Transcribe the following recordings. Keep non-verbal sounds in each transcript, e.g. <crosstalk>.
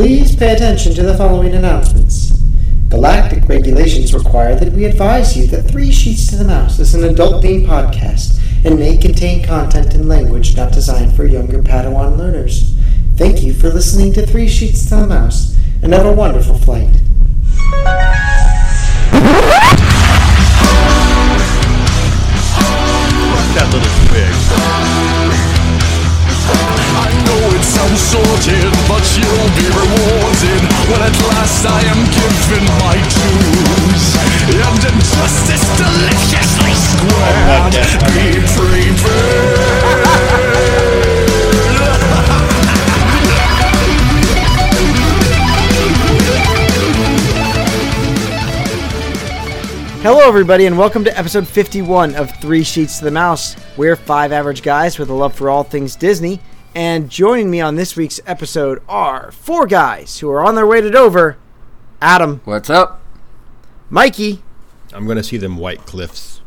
Please pay attention to the following announcements. Galactic regulations require that we advise you that Three Sheets to the Mouse is an adult themed podcast and may contain content and language not designed for younger Padawan learners. Thank you for listening to Three Sheets to the Mouse and have a wonderful flight. That little twig. I know it sounds sorted, but you'll be rewarded when at last I am given my dues. And injustice deliciously squared. Be Hello, everybody, and welcome to episode 51 of Three Sheets to the Mouse. We're five average guys with a love for all things Disney, and joining me on this week's episode are four guys who are on their way to Dover Adam, What's up? Mikey, I'm gonna see them white cliffs.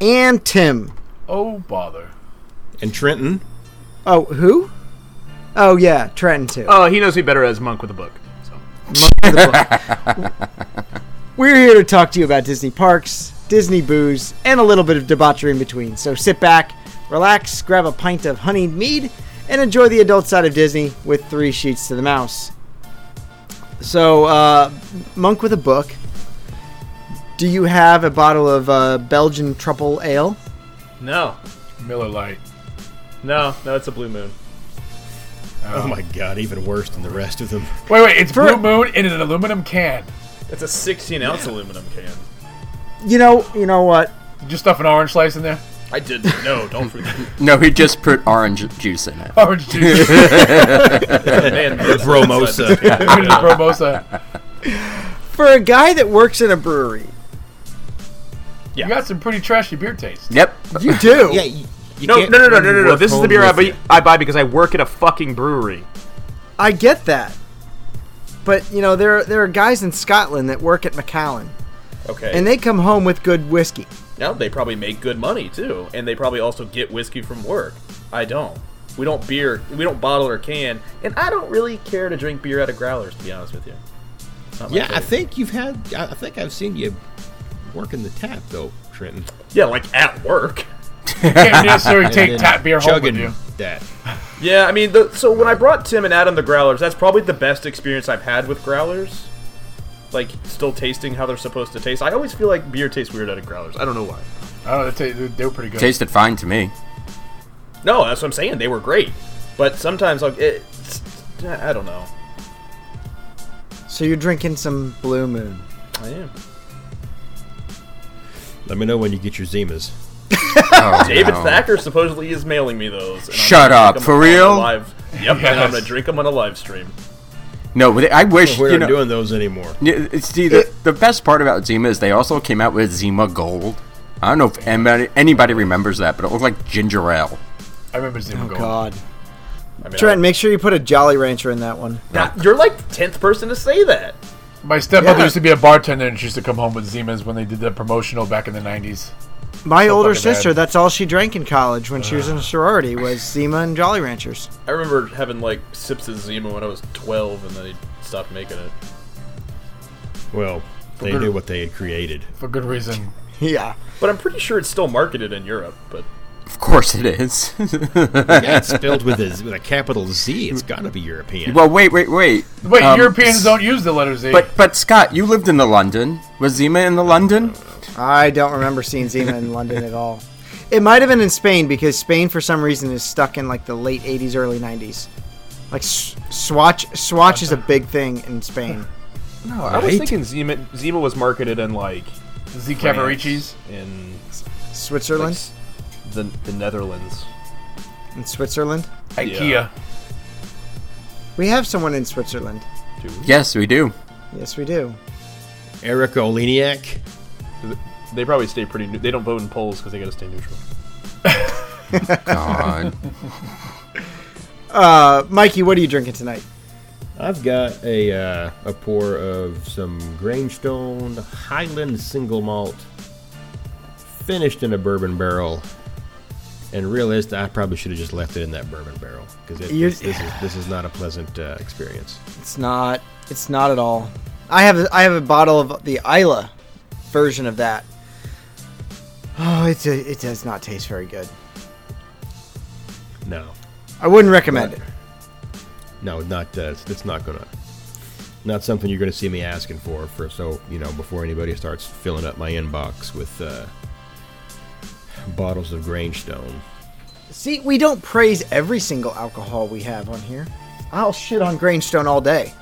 and Tim. Oh, bother. And Trenton. Oh, who? Oh, yeah, Trenton, too. Oh, he knows me better as Monk with a book. So. <laughs> We're here to talk to you about Disney parks, Disney booze, and a little bit of debauchery in between. So sit back, relax, grab a pint of honeyed mead, and enjoy the adult side of Disney with three sheets to the mouse. So, uh, Monk with a book. Do you have a bottle of uh, Belgian truffle ale? No, Miller Lite. no, no. It's a blue moon. Oh my god, even worse than the rest of them. Wait, wait, it's Blue Moon in an aluminum can. It's a 16 ounce aluminum can. You know, you know what? Did you stuff an orange slice in there? I did no. Don't forget. <laughs> No, he just put orange juice in it. Orange juice. <laughs> Man, Bromosa. Promosa. <laughs> For a guy that works in a brewery, You got some pretty trashy beer taste. Yep. you do. yeah, you, you No, no, can't no, no, no, bring no, no. work This is the home beer I with buy, you. I buy because I work at a fucking brewery. I get that. But, you know, there, there are guys in Scotland that work at Macallan. Okay. and they come home with good whiskey. now they probably make good money too, and they probably also get whiskey from work. I don't. We don't beer. We don't bottle or can, and I don't really care to drink beer out of growlers. To be honest with you. It's not my Yeah, I think you've had. I I think I've seen you working the tap though, Trenton. Yeah, like at work. <laughs> You can't necessarily take tap beer home with you. that. Yeah, I mean, the, so when I brought Tim and Adam the growlers, that's probably the best experience I've had with growlers. Like, still tasting how they're supposed to taste. I always feel like beer tastes weird out of growlers. I don't know why. Oh, they, ta- they were pretty good. Tasted fine to me. No, that's what I'm saying. They were great, but sometimes like it's, I don't know. So you're drinking some Blue Moon. I am. Let me know when you get your Zimas. Oh, David no. Thacker supposedly is mailing me those. Shut up, for real? Live. Yep, and I'm gonna drink them on a live stream. No, but I wish We're you not know. doing those anymore. Yeah, it's the, the the best part about Zima is they also came out with Zima Gold. I don't know if anybody, anybody remembers that, but it looked like ginger ale. I remember Zima Oh Gold. God, I mean, Trent, make sure you put a Jolly Rancher in that one. I- you're like the tenth person to say that. My stepmother Yeah. used to be a bartender and she used to come home with Zimas when they did the promotional back in the 90s. My So older fucking bad. sister, that's all she drank in college when she was in a sorority was Zima and Jolly Ranchers. I remember having like sips of Zima when I was 12, and then they stopped making it. Well, they good- knew what they had created. For good reason. <laughs> Yeah, But I'm pretty sure it's still marketed in Europe. But Of course it is. Yeah, <laughs> it's spelled with a with a capital Z. It's got to be European. well, wait, wait, wait. Wait, Um, Europeans don't use the letter Z. But but Scott, you lived in the London. Was Zima in the London? I don't remember seeing Zima in London at all. It might have been in Spain because Spain, for some reason, is stuck in like the late '80s, early '90s. Like Swatch, Swatch is a big thing in Spain. <laughs> no, I was thinking Zima, Zima was marketed in like Z Cavaricci's. in Switzerland, the the Netherlands. in Switzerland, IKEA. we have someone in Switzerland. Yes, we do. Yes, we do. Eric Oleniak. They probably stay pretty. new- They don't vote in polls because they got to stay neutral. God. <laughs> Uh, Mikey, what are you drinking tonight? I've got a uh, a pour of some Grangestone Highland single malt, finished in a bourbon barrel, And realized I probably should have just left it in that bourbon barrel because this, this is this is not a pleasant uh, experience. It's not. It's not at all. I have a, I have a bottle of the Islay version of that. Oh, it's a, it does not taste very good. No, I wouldn't recommend it. no, not uh, it's, it's not gonna, not something you're gonna see me asking for. For so you know before anybody starts filling up my inbox with uh, bottles of Grangestone. See, we don't praise every single alcohol we have on here. I'll shit on Grangestone all day.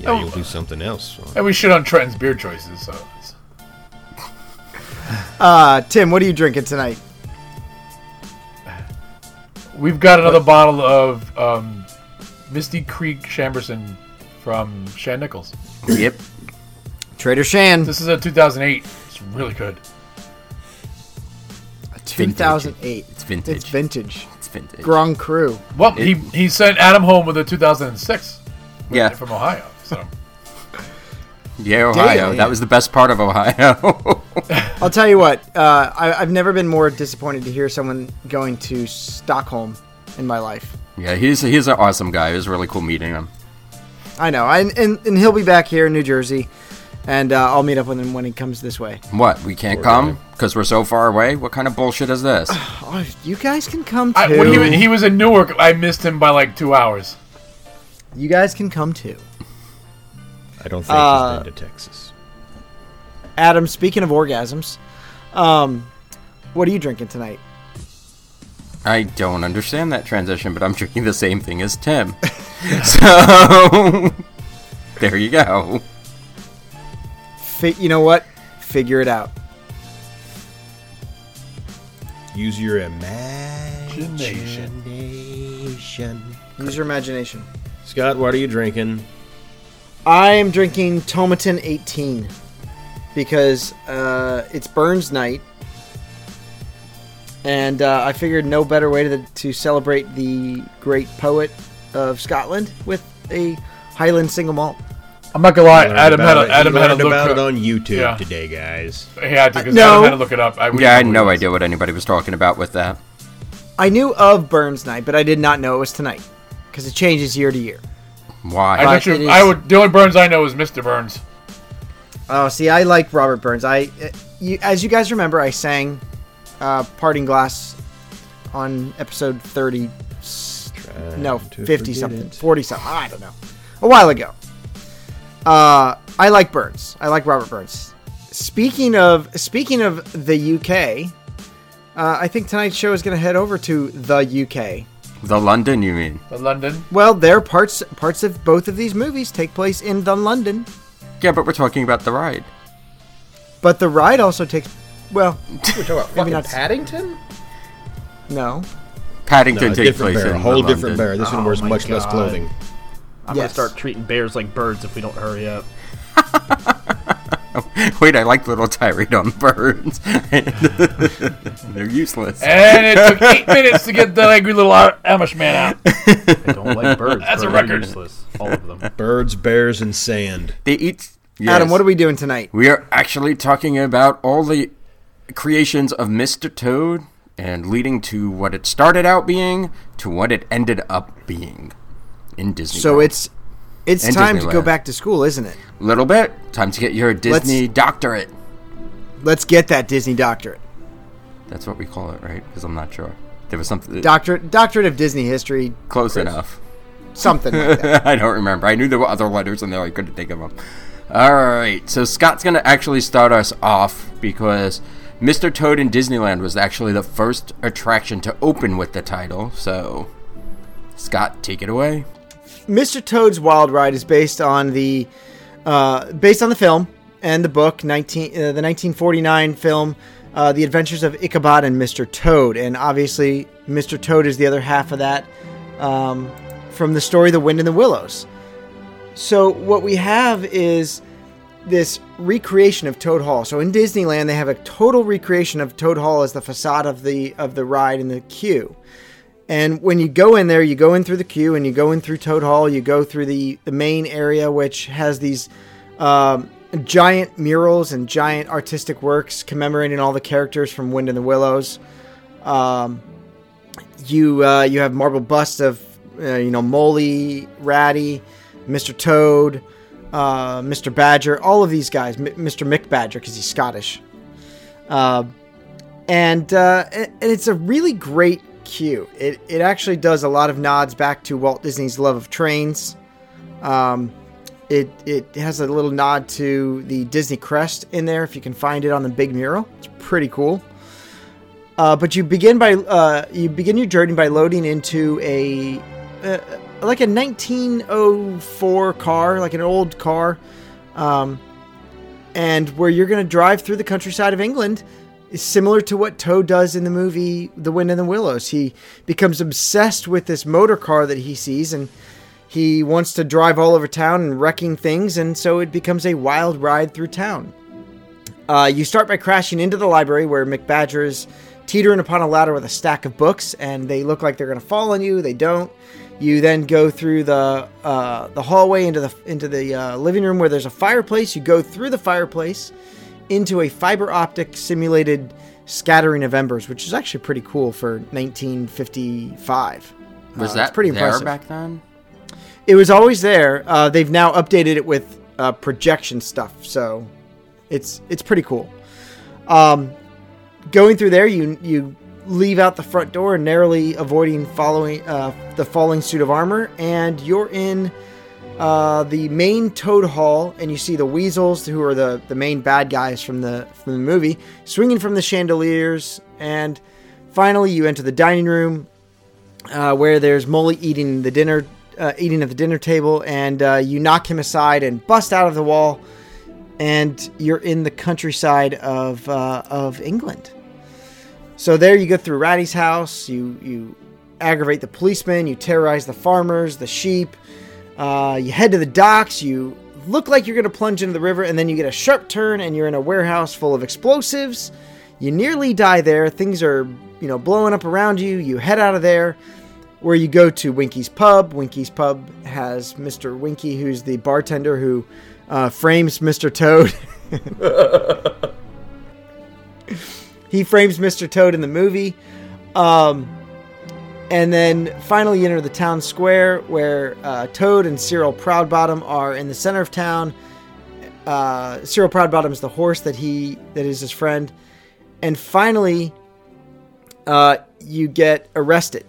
Yeah, Oh. you'll do something else. so. And we shit on Trenton's beer choices. So it's- <laughs> Uh, Tim, what are you drinking tonight? we've got another bottle of um, Misty Creek Chambourcin from Shan Nichols. Yep. Trader Shan, This is a 2008. It's really good. 2008. It's vintage. It's vintage. It's vintage. Grand Cru. Well, he he sent Adam home with a 2006 yeah. from Ohio. So Yeah, Ohio. Damn. That was the best part of Ohio. <laughs> I'll tell you what. Uh, I, I've never been more disappointed to hear someone going to Stockholm in my life. yeah, he's he's an awesome guy. It was really cool meeting him. I know. I, and and he'll be back here in New Jersey, and uh, I'll meet up with him when he comes this way. What? We can't come because we're so far away. What kind of bullshit is this? <sighs> Oh, you guys can come too. I, when he, he was in Newark, I missed him by like two hours. you guys can come too. I don't think Uh, he's been to Texas. Adam, speaking of orgasms, um, what are you drinking tonight? I don't understand that transition, but I'm <laughs> drinking the same thing as Tim. <laughs> so there you go. Fi- you know what? Figure it out. Use your imagination. Use your imagination. Scott, what are you drinking? I am drinking Tomatin 18 because uh, it's Burns night, and uh, I figured no better way to to celebrate the great poet of Scotland with a Highland single malt. I'm not gonna lie, Learned Adam had a, it- Adam had to learned look about up, it on YouTube Yeah. today, guys. He had to because No. Adam had to look it up. I, Yeah, I had no know what it idea what anybody was talking about with that. I knew of Burns night, but I did not know it was tonight because it changes year to year. Why? I, But thought you, I would. The only Burns I know is Mr. Burns. Oh, see, I like Robert Burns. I, uh, you, as you guys remember, I sang uh, "Parting Glass" on episode thirty. s- No, fifty something, it. forty something. I don't know. A while ago. Uh, I like Burns. I like Robert Burns. Speaking of speaking of the UK, uh, I think tonight's show is going to head over to the UK. The London, you mean? The London. Well, there parts parts of both of these movies take place in the London, Yeah, but we're talking about the ride. but the ride also takes. Well, We're talking about Maybe not- Paddington? no. Paddington No, takes place bear, a whole the different London. bear. This one Oh wears my much less clothing. I'm Yes. gonna start treating bears like birds if we don't hurry up. <laughs> <laughs> Wait, I like little tirade on birds. <laughs> They're useless. And it took eight <laughs> minutes to get that angry little Ar- Amish man out. I don't like birds. That's a record. Useless, all of them. Birds, bears, and sand. They eat. Adam, what are we doing tonight? We are actually talking about all the creations of Mr. Toad and leading to what it started out being to what it ended up being in Disney. So World. it's it's time to go back to school, isn't it? A little bit time to get your Disney doctorate. Let's get that Disney doctorate. That's what we call it, right? Because I'm not sure. There was something Doctorate doctorate of Disney history, close enough. something like that. <laughs> I don't remember. I knew there were other letters in there. I couldn't think of them. All right. So Scott's going to actually start us off because Mr. Toad in Disneyland was actually the first attraction to open with the title. So, Scott, take it away. Mr. Toad's Wild Ride is based on the uh, based on the film and the book 19 uh, the 1949 film uh, The Adventures of Ichabod and Mr. Toad, and obviously Mr. Toad is the other half of that um, from the story The Wind in the Willows. So what we have is this recreation of Toad Hall. So in Disneyland, they have a total recreation of Toad Hall as the facade of the of the ride and the queue. And when you go in there, you go in through the queue and you go in through Toad Hall. You go through the, the main area, which has these um, giant murals and giant artistic works commemorating all the characters from Wind in the Willows. Um, you uh, you have marble busts of uh, you know Molly, Ratty, Mr. Toad, uh, Mr. Badger, all of these guys, M- Mr. Mick Badger because he's Scottish. Uh, and uh, and and it's a really great queue. It it actually does a lot of nods back to Walt Disney's love of trains. Um, it it has a little nod to the Disney crest in there if you can find it on the big mural. It's pretty cool. Uh, but you begin by uh, you begin your journey by loading into a uh, like a 1904 car, like an old car, um, and where you're going to drive through the countryside of England is similar to what Toad does in the movie The Wind in the Willows. He becomes obsessed with this motor car that he sees and he wants to drive all over town and wrecking things, and so it becomes a wild ride through town. Uh, you start by crashing into the library where McBadger is teetering upon a ladder with a stack of books, and they look like they're going to fall on you. They don't. You then go through the uh, the hallway into the into the uh, living room where there's a fireplace. You go through the fireplace into a fiber optic simulated scattering of embers, which is actually pretty cool for 1955. Was Uh, that pretty there impressive. back then? It was always there. Uh, they've now updated it with uh, projection stuff, so it's it's pretty cool. Um, going through there, you you leave out the front door, narrowly avoiding following uh, the falling suit of armor, and you're in uh, the main Toad Hall, and you see the weasels, who are the the main bad guys from the from the movie, swinging from the chandeliers, and finally you enter the dining room, uh, where there's Molly eating the dinner, uh, eating at the dinner table, and uh, you knock him aside and bust out of the wall, and you're in the countryside of uh, of England. So there you go through Ratty's house. You you aggravate the policeman. You terrorize the farmers, the sheep. Uh, you head to the docks. You look like you're going to plunge into the river, and then you get a sharp turn, and you're in a warehouse full of explosives. You nearly die there. Things are, you know, blowing up around you. You head out of there, where you go to Winky's Pub. Winky's Pub has Mr. Winky, who's the bartender who uh, frames Mr. Toad. <laughs> <laughs> he frames Mr. Toad in the movie. Um, and then finally, you enter the town square where uh, Toad and Cyril Proudbottom are in the center of town. Uh, Cyril Proudbottom is the horse that he that is his friend, and finally, uh, you get arrested.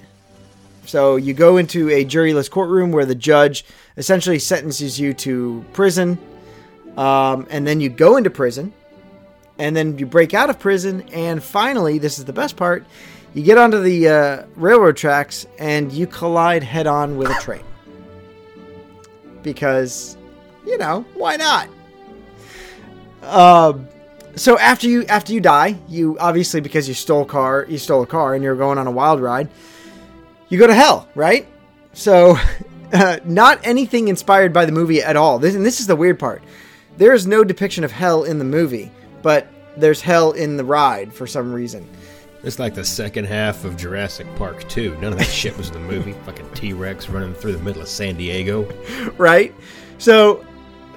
So you go into a juryless courtroom where the judge essentially sentences you to prison, um, and then you go into prison, and then you break out of prison, and finally, this is the best part, you get onto the uh, railroad tracks and you collide head on with a train. Because, you know, why not? Um, so after you after you die, you obviously because you stole car, you stole a car, and you're going on a wild ride. You go to hell, right? So, <laughs> uh, not anything inspired by the movie at all. This, and this is the weird part. There is no depiction of hell in the movie, but there's hell in the ride for some reason. It's like the second half of Jurassic Park 2. None of that shit was in the movie. <laughs> Fucking T Rex running through the middle of San Diego. right? So,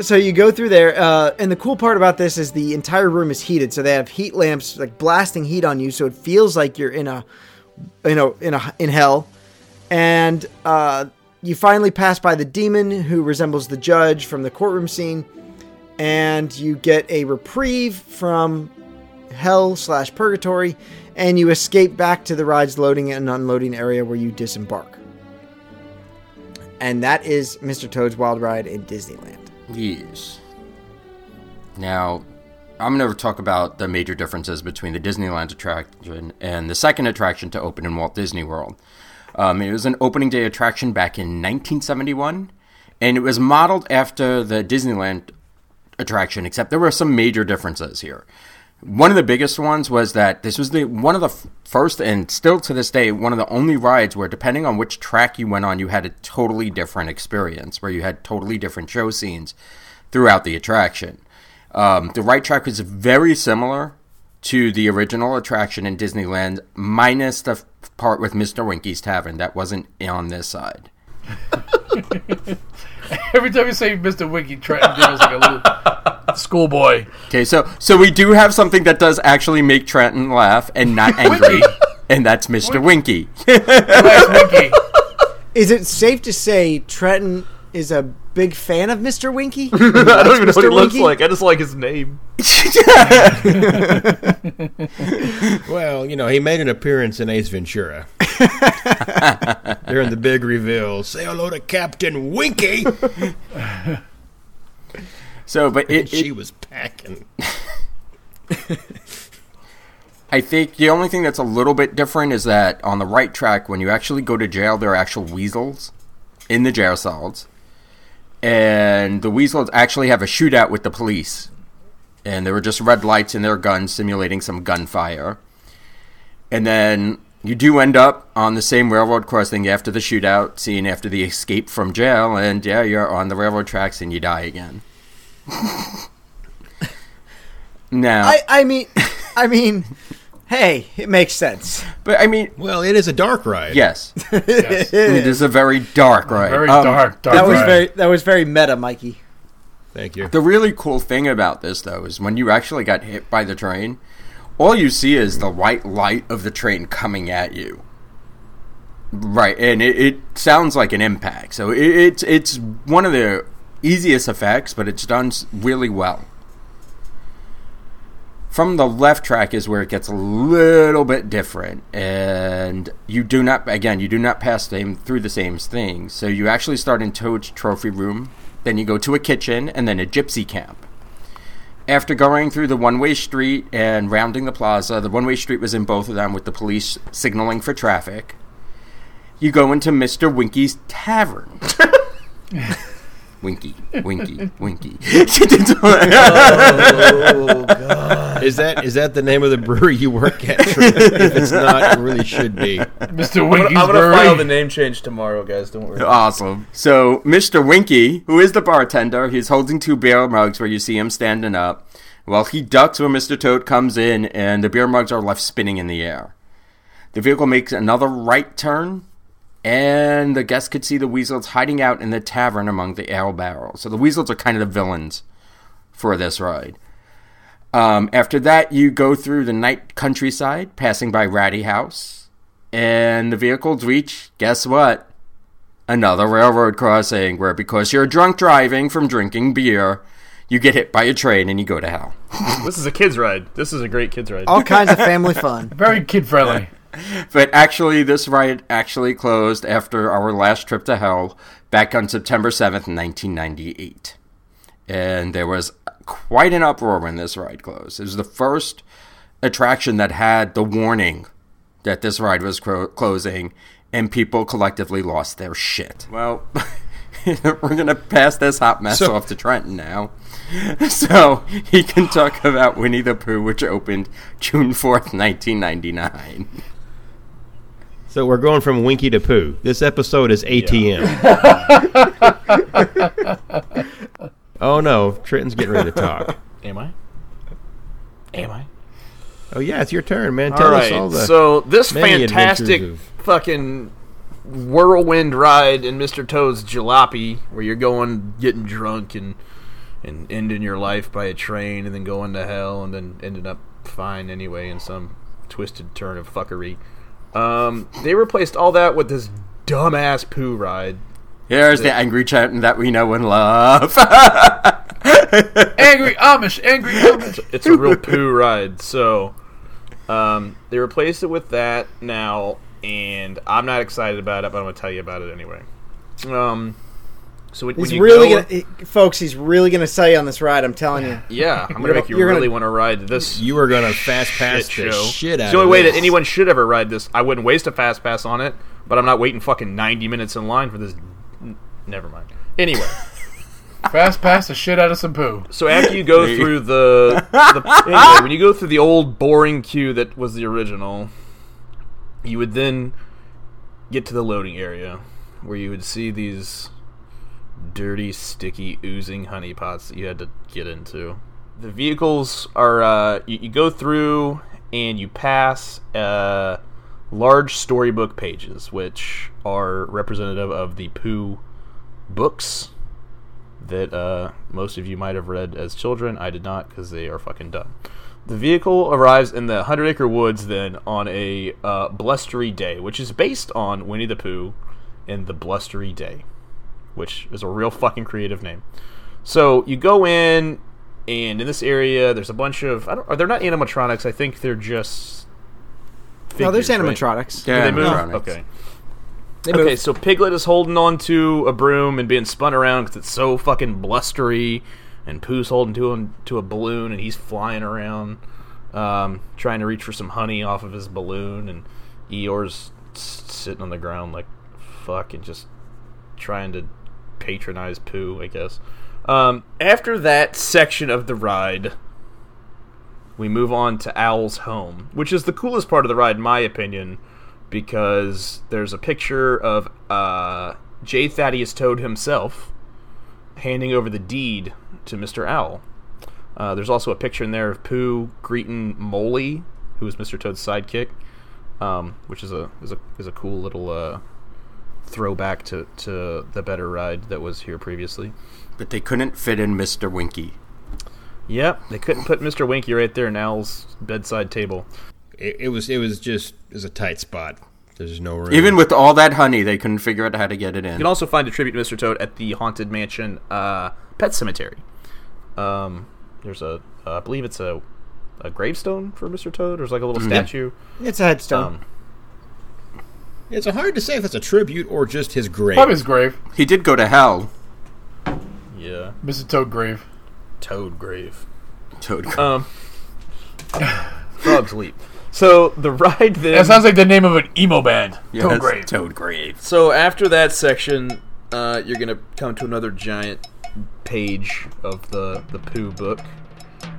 so you go through there, uh, and the cool part about this is the entire room is heated. So they have heat lamps like blasting heat on you, so it feels like you're in a, you know, in a in hell. And uh, you finally pass by the demon who resembles the judge from the courtroom scene, and you get a reprieve from hell slash purgatory, and you escape back to the ride's loading and unloading area where you disembark. And that is Mr. Toad's Wild Ride in Disneyland. Yes. Now, I'm going to talk about the major differences between the Disneyland attraction and the second attraction to open in Walt Disney World. Um, it was an opening day attraction back in 1971, and it was modeled after the Disneyland attraction, except there were some major differences here. One of the biggest ones was that this was the one of the first and still to this day one of the only rides where depending on which track you went on you had a totally different experience where you had totally different show scenes throughout the attraction. Um, the right track was very similar to the original attraction in Disneyland minus the part with Mr. Winky's Tavern that wasn't on this side. <laughs> <laughs> Every time you say Mr. Winky, Trenton gives like a little schoolboy. Okay, so so we do have something that does actually make Trenton laugh and not <laughs> angry. and that's Mr. Winky. Winky. <laughs> Is it safe to say Trenton is a big fan of Mr. Winky? I don't even know what he Mr. looks like. I just like his name. Well, you know, he made an appearance in Ace Ventura. <laughs> During the big reveal, say hello to Captain Winky. <laughs> so, but it, she it, was packing. <laughs> I think the only thing that's a little bit different is that on the right track, when you actually go to jail, there are actual weasels in the jail cells. And the weasels actually have a shootout with the police. And there were just red lights in their guns simulating some gunfire. And then you do end up on the same railroad crossing after the shootout, scene after the escape from jail, and yeah, you're on the railroad tracks and you die again. <laughs> now, I, I mean, <laughs> I mean, hey, it makes sense. but I mean, Well, it is a dark ride. yes, <laughs> Yes. it is a very dark ride. Very Um, dark, dark. That was ride. very that was very meta, Mikey. Thank you. The really cool thing about this, though, is when you actually got hit by the train, all you see is the white light of the train coming at you. Right, and it, it sounds like an impact. So it, it's it's one of the easiest effects, but it's done really well. From the left track is where it gets a little bit different, and you do not again you do not pass them through the same thing. So you actually start in Toad's trophy room, then you go to a kitchen, and then a gypsy camp. After going through the one way street and rounding the plaza, the one way street was in both of them with the police signaling for traffic. You go into Mr. Winky's tavern. <laughs> Winky, Winky, <laughs> Winky. Oh <laughs> God! Is that is that the name of the brewery you work at? if it's not, it really should be. Mr. I'm Winky's gonna, I'm gonna Brewery. file the name change tomorrow, guys. Don't worry. awesome. So, Mr. Winky, who is the bartender, he's holding two beer mugs where you see him standing up. Well, he ducks when Mr. Toad comes in, and the beer mugs are left spinning in the air. The vehicle makes another right turn, and the guests could see the weasels hiding out in the tavern among the ale barrels. So the weasels are kind of the villains for this ride. Um, after that, you go through the night countryside, passing by Ratty House, and the vehicles reach, guess what? Another railroad crossing where, because you're drunk driving from drinking beer, you get hit by a train and you go to hell. This is a kids ride. This is a great kids ride. All kinds of <laughs> family fun. Very kid friendly. <laughs> But actually, this ride actually closed after our last trip to hell back on September 7th, 1998. And there was quite an uproar when this ride closed. It was the first attraction that had the warning that this ride was cro- closing, and people collectively lost their shit. Well, <laughs> we're going to pass this hot mess So- off to Trenton now. <laughs> So he can talk about Winnie the Pooh, which opened June 4th, 1999. So we're going from Winky to Pooh. This episode is ATM. <laughs> oh no, Trenton's getting ready to talk. <laughs> Am I? Am I? Oh yeah, it's your turn, man. Tell All us all the so this fantastic adventures fucking whirlwind ride in Mr. Toad's Jalopy, where you're going getting drunk and and ending your life by a train, and then going to hell, and then ending up fine anyway in some twisted turn of fuckery. Um, they replaced all that with this dumbass poo ride. Here's the angry Trenton that we know and love. <laughs> angry Amish, angry Amish. It's a real poo ride. So um, they replaced it with that now, and I'm not excited about it, but I'm going to tell you about it anyway. Um, so when, when He's you really go, gonna, he- folks. He's really gonna sell you on this ride. I'm telling you. yeah, I'm going to make you really want to ride this. You are gonna fast pass shit the show. shit out It's the only of way this. that anyone should ever ride this. I wouldn't waste a fast pass on it, but I'm not waiting fucking 90 minutes in line for this. Never mind. Anyway, <laughs> Fast pass the shit out of some poo. so after you go through the, <laughs> the anyway, when you go through the old boring queue that was the original, you would then get to the loading area where you would see these dirty, sticky, oozing honey pots that you had to get into. The vehicles are uh, you, you go through and you pass uh, large storybook pages, which are representative of the Pooh books that uh, most of you might have read as children. I did not because they are fucking dumb. the vehicle arrives in the Hundred Acre Woods then on a uh, blustery day, which is based on Winnie the Pooh and the Blustery Day, which is a real fucking creative name. So you go in, and in this area, there's a bunch of I don't. Are they're not animatronics? I think they're just. no, there's figures, right? animatronics. Do they move? animatronics. Okay. They Okay, move. so Piglet is holding on to a broom and being spun around because it's so fucking blustery, and Pooh's holding to him to a balloon and he's flying around, um, trying to reach for some honey off of his balloon, and Eeyore's sitting on the ground like fuck and just trying to patronize Pooh, I guess. Um, after that section of the ride, we move on to Owl's home, which is the coolest part of the ride, in my opinion, because there's a picture of uh, J. Thaddeus Toad himself handing over the deed to Mr. Owl. Uh, there's also a picture in there of Pooh greeting Moley, who is Mr. Toad's sidekick, um, which is a is a is a cool little uh, throwback to, to the better ride that was here previously. But they couldn't fit in Mr. Winky. Yep, they couldn't put Mr. Winky right there in Owl's bedside table. It, it was it was just it was a tight spot. There's no room. Even with all that honey, they couldn't figure out how to get it in. You can also find a tribute to Mr. Toad at the Haunted Mansion uh, Pet Cemetery. Um, there's a, uh, I believe it's a, a gravestone for Mr. Toad. There's like a little statue. It's a headstone. Um, it's hard to say if that's a tribute or just his grave. Probably his grave. He did go to hell. yeah, Mr. Toad grave. Toad grave. Toad. Um, Frog's Leap. So the ride then. That sounds like the name of an emo band. Yes, Toad grave. Toad grave. So after that section, uh, you're gonna come to another giant page of the the Pooh book,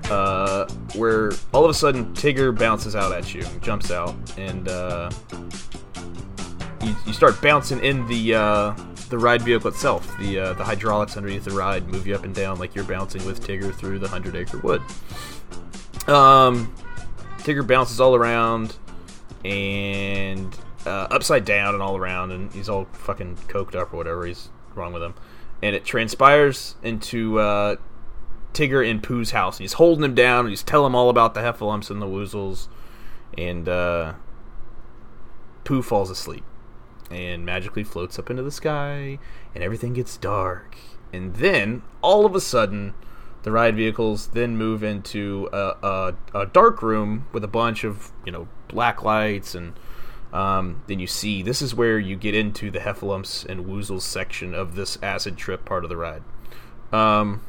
uh, where all of a sudden Tigger bounces out at you, jumps out, and uh, you, you start bouncing in the uh, the ride vehicle itself. The uh, the hydraulics underneath the ride move you up and down like you're bouncing with Tigger through the Hundred Acre Wood. Um, Tigger bounces all around and uh, upside down and all around, and he's all fucking coked up or whatever. He's wrong with him, and it transpires into uh, Tigger in Pooh's house. He's holding him down, and he's telling him all about the heffalumps and the woozles, and uh, Pooh falls asleep and magically floats up into the sky, and everything gets dark. And then, all of a sudden, the ride vehicles then move into a, a, a dark room with a bunch of you know black lights, and um, then you see this is where you get into the heffalumps and woozles section of this acid trip part of the ride. Um,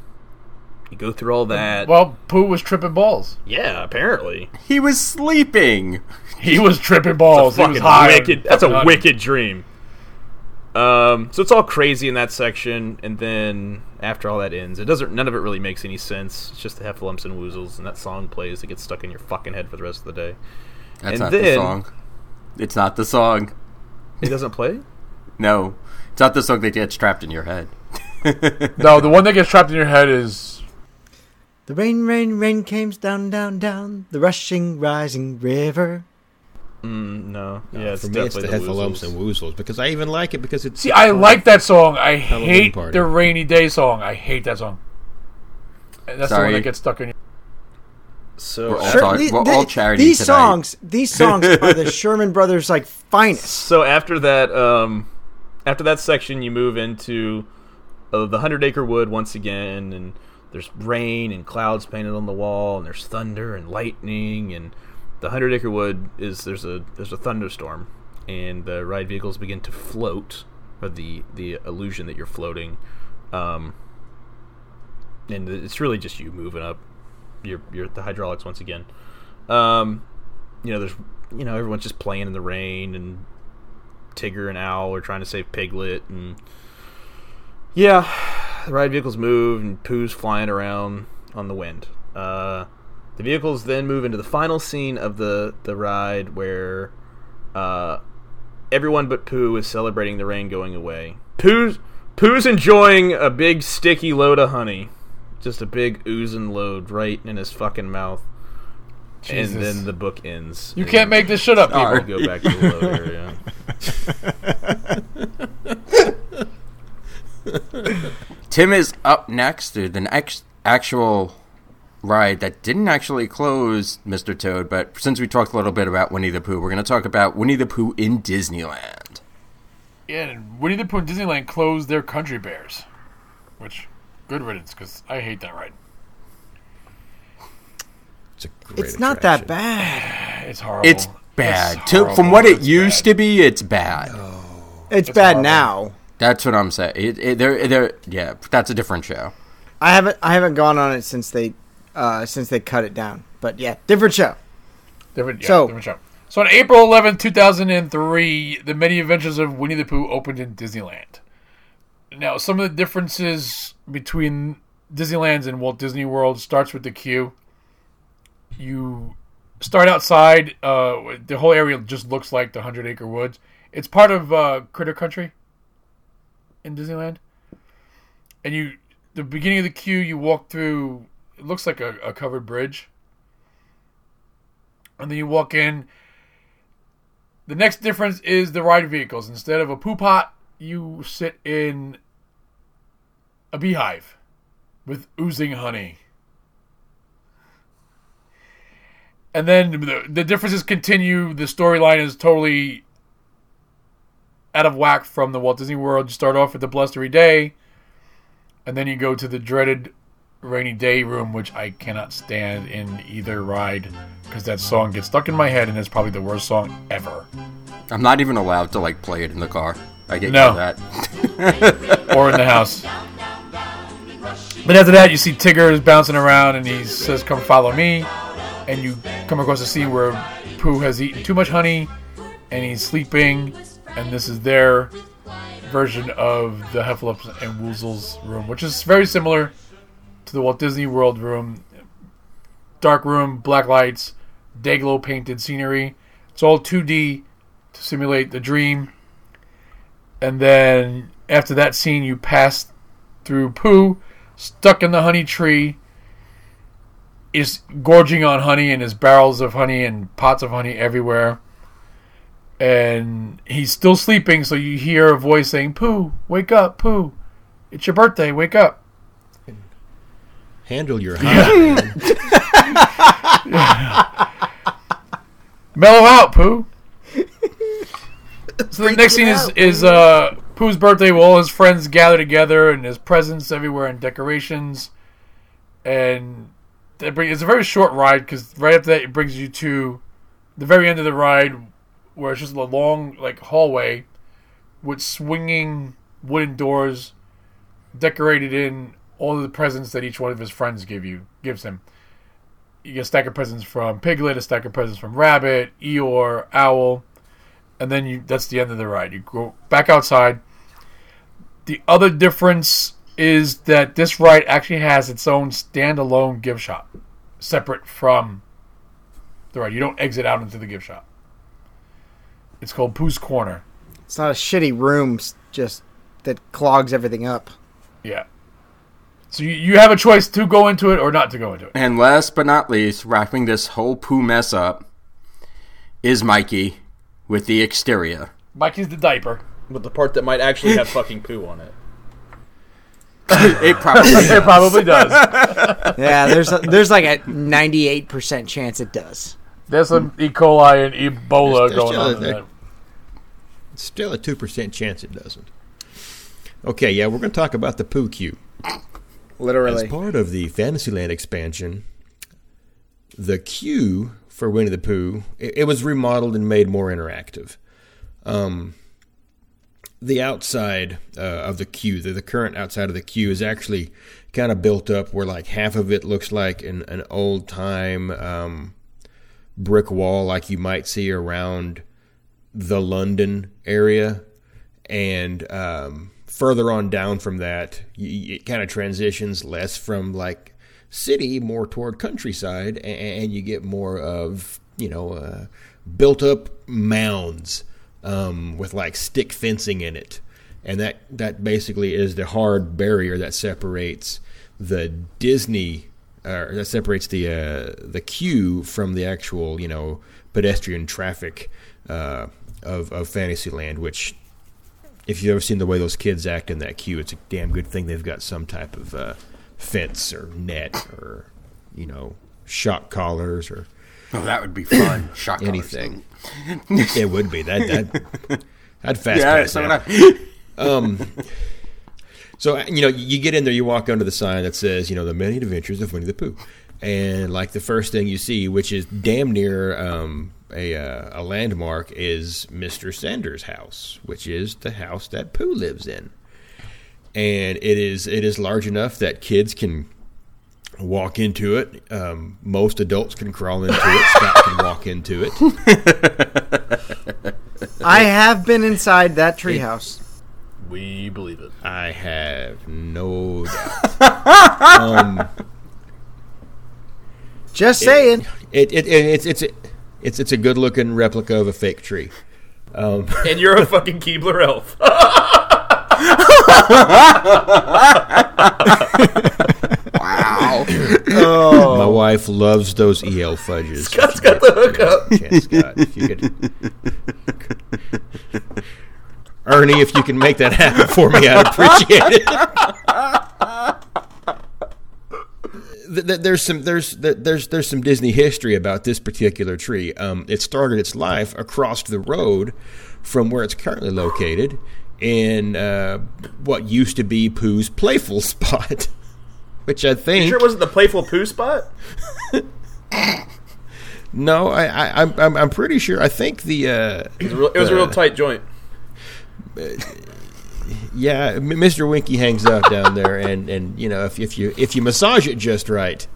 you go through all that. Well, Pooh was tripping balls. yeah, apparently. He was sleeping. He was tripping balls. He was fucking high. wicked. That's a Fucking wicked dream. Um, so it's all crazy in that section, and then after all that ends, it doesn't. None of it really makes any sense. It's just the heffalumps and woozles, and that song plays. It gets stuck in your fucking head for the rest of the day. That's And not the then- song. It's not the song. It doesn't play. <laughs> No, it's not the song that gets trapped in your head. <laughs> No, the one that gets trapped in your head is The rain, rain, rain comes down, down, down the rushing, rising river. Mm, no. Yeah, it's For me, it's the definitely the Heffalumps and Woozles because I even like it because it's See, I like that song. I Halloween hate party. the rainy day song. I hate that song. And that's the one that gets stuck in your So We're all after, talk- the- we're the- all charity these tonight. songs, these <laughs> songs are the Sherman Brothers like finest. so after that, um, after that section, you move into uh, the Hundred Acre Wood once again, and there's rain and clouds painted on the wall, and there's thunder and lightning, and the Hundred Acre Wood is there's a there's a thunderstorm, and the ride vehicles begin to float, or the the illusion that you're floating, um, and it's really just you moving up your your the hydraulics once again. Um, you know, there's you know everyone's just playing in the rain, and Tigger and Owl are trying to save Piglet, and yeah, the ride vehicles move, and Pooh's flying around on the wind. Uh, the vehicles then move into the final scene of the the ride, where uh, everyone but Pooh is celebrating the rain going away. Pooh's Pooh's enjoying a big sticky load of honey, just a big oozing load right in his fucking mouth. Jesus. And then the book ends. You can't make this shit up, people people. go back to the load area. <laughs> <laughs> <laughs> Tim is up next to the next actual ride that didn't actually close, Mr. Toad, but since we talked a little bit about Winnie the Pooh, we're going to talk about Winnie the Pooh in Disneyland. Yeah, and Winnie the Pooh and Disneyland closed their Country Bears, which good riddance because I hate that ride. It's a great It's not that bad. <sighs> It's horrible. It's bad. It's To, from horrible. what it used bad. to be, it's bad. It's, It's bad horrible. now. That's what I'm saying. It, it, they're, they're, yeah, that's a different show. I haven't I haven't gone on it since they uh, since they cut it down. But yeah, different show. Different, yeah, So- different show. So on April 11th, 2003, the Many Adventures of Winnie the Pooh opened in Disneyland. Now, some of the differences between Disneyland's and Walt Disney World starts with the queue. You start outside. Uh, the whole area just looks like the Hundred Acre Woods. It's part of uh, Critter Country in Disneyland. And you, the beginning of the queue, you walk through. It looks like a, a covered bridge and then you walk in. The next difference is the ride vehicles. Instead of a poo pot, you sit in a beehive with oozing honey. And then the, the differences continue. The storyline is totally out of whack from the Walt Disney World. You start off with the blustery day, and then you go to the dreaded rainy day room, which I cannot stand in either ride because that song gets stuck in my head and it's probably the worst song ever. I'm not even allowed to, like, play it in the car. I get No. that. <laughs> or in the house. But after that, you see Tigger is bouncing around and he says, Come follow me. And you come across a scene where Pooh has eaten too much honey and he's sleeping. And this is their version of the Heffalumps and Woozles room, which is very similar to the Walt Disney World room. Dark room, black lights, Dayglow painted scenery. It's all 2D to simulate the dream and then after that scene, you pass through Pooh, stuck in the honey tree, is gorging on honey, and there's barrels of honey and pots of honey everywhere. And he's still sleeping, so you hear a voice saying, Pooh, wake up, Pooh. It's your birthday, wake up. Handle your high, man. <laughs> Mellow out, Pooh. so the next scene is is uh, Pooh's birthday. Where all his friends gather together, and there's presents everywhere and decorations. And that bring, it's a very short ride because right after that it brings you to the very end of the ride, where it's just a long like hallway with swinging wooden doors, decorated in all of the presents that each one of his friends give you gives him you get a stack of presents from Piglet, a stack of presents from Rabbit, Eeyore, Owl, and then you that's the end of the ride. You go back outside. The other difference is that this ride actually has its own standalone gift shop, separate from the ride. You don't exit out into the gift shop. It's called Pooh's Corner. It's not a shitty room just that clogs everything up. Yeah. So you, you have a choice to go into it or not to go into it. And last but not least, wrapping this whole poo mess up is Mikey with the exterior. Mikey's the diaper. But the part that might actually have <laughs> fucking poo on it. It probably <laughs> It probably does. Yeah, there's a, there's like a 98% chance it does. There's some E. coli and Ebola There's- there's going still on. a- in there- that. Still a 2% chance it doesn't. Okay, yeah, we're going to talk about the poo Queue. Literally. As part of the Fantasyland expansion, the queue for Winnie the Pooh it, it was remodeled and made more interactive. Um, the outside uh, of the queue, the, the current outside of the queue, is actually kind of built up where like half of it looks like an, an old time um, brick wall, like you might see around the London area, and um, further on down from that, it kind of transitions less from like city more toward countryside, and, you get more of you know uh, built up mounds um, with like stick fencing in it, and that that basically is the hard barrier that separates the Disney. That separates the uh, the queue from the actual, you know, pedestrian traffic uh, of of Fantasyland, which if you've ever seen the way those kids act in that queue, it's a damn good thing they've got some type of uh, fence or net or you know, shock collars or Oh, that would be fun. <coughs> Shock collars. anything. it would be that that I'd fast Yeah, pass that. would <laughs> So you know, you get in there, you walk under the sign that says, you know, the many adventures of Winnie the Pooh, and like the first thing you see, which is damn near um, a uh, a landmark, is Mister Sanders' house, which is the house that Pooh lives in, and it is it is large enough that kids can walk into it. Um, most adults can crawl into it. Scott can walk into it. <laughs> I have been inside that treehouse. We believe it. I have no <laughs> doubt. um, Just saying. It, it, it it's it's it's it's a good looking replica of a fake tree. Um, <laughs> And you're a fucking Keebler elf. <laughs> Wow. My wife loves those EL fudges. Scott's got the hookup. Chance, Scott, if you could. Ernie, if you can make that happen for me, I'd appreciate it. <laughs> Th- th- There's some there's th- there's there's some Disney history about this particular tree. Um, it started its life across the road from where it's currently located in uh, what used to be Pooh's playful <laughs> spot, which I think Sure, it wasn't the playful Pooh spot? <laughs> no, I, I I'm I'm- I'm pretty sure. I think the uh, It was a real, it was a real tight joint. <laughs> Yeah, Mr. Winky hangs out down there, and, and you know if if you if you massage it just right,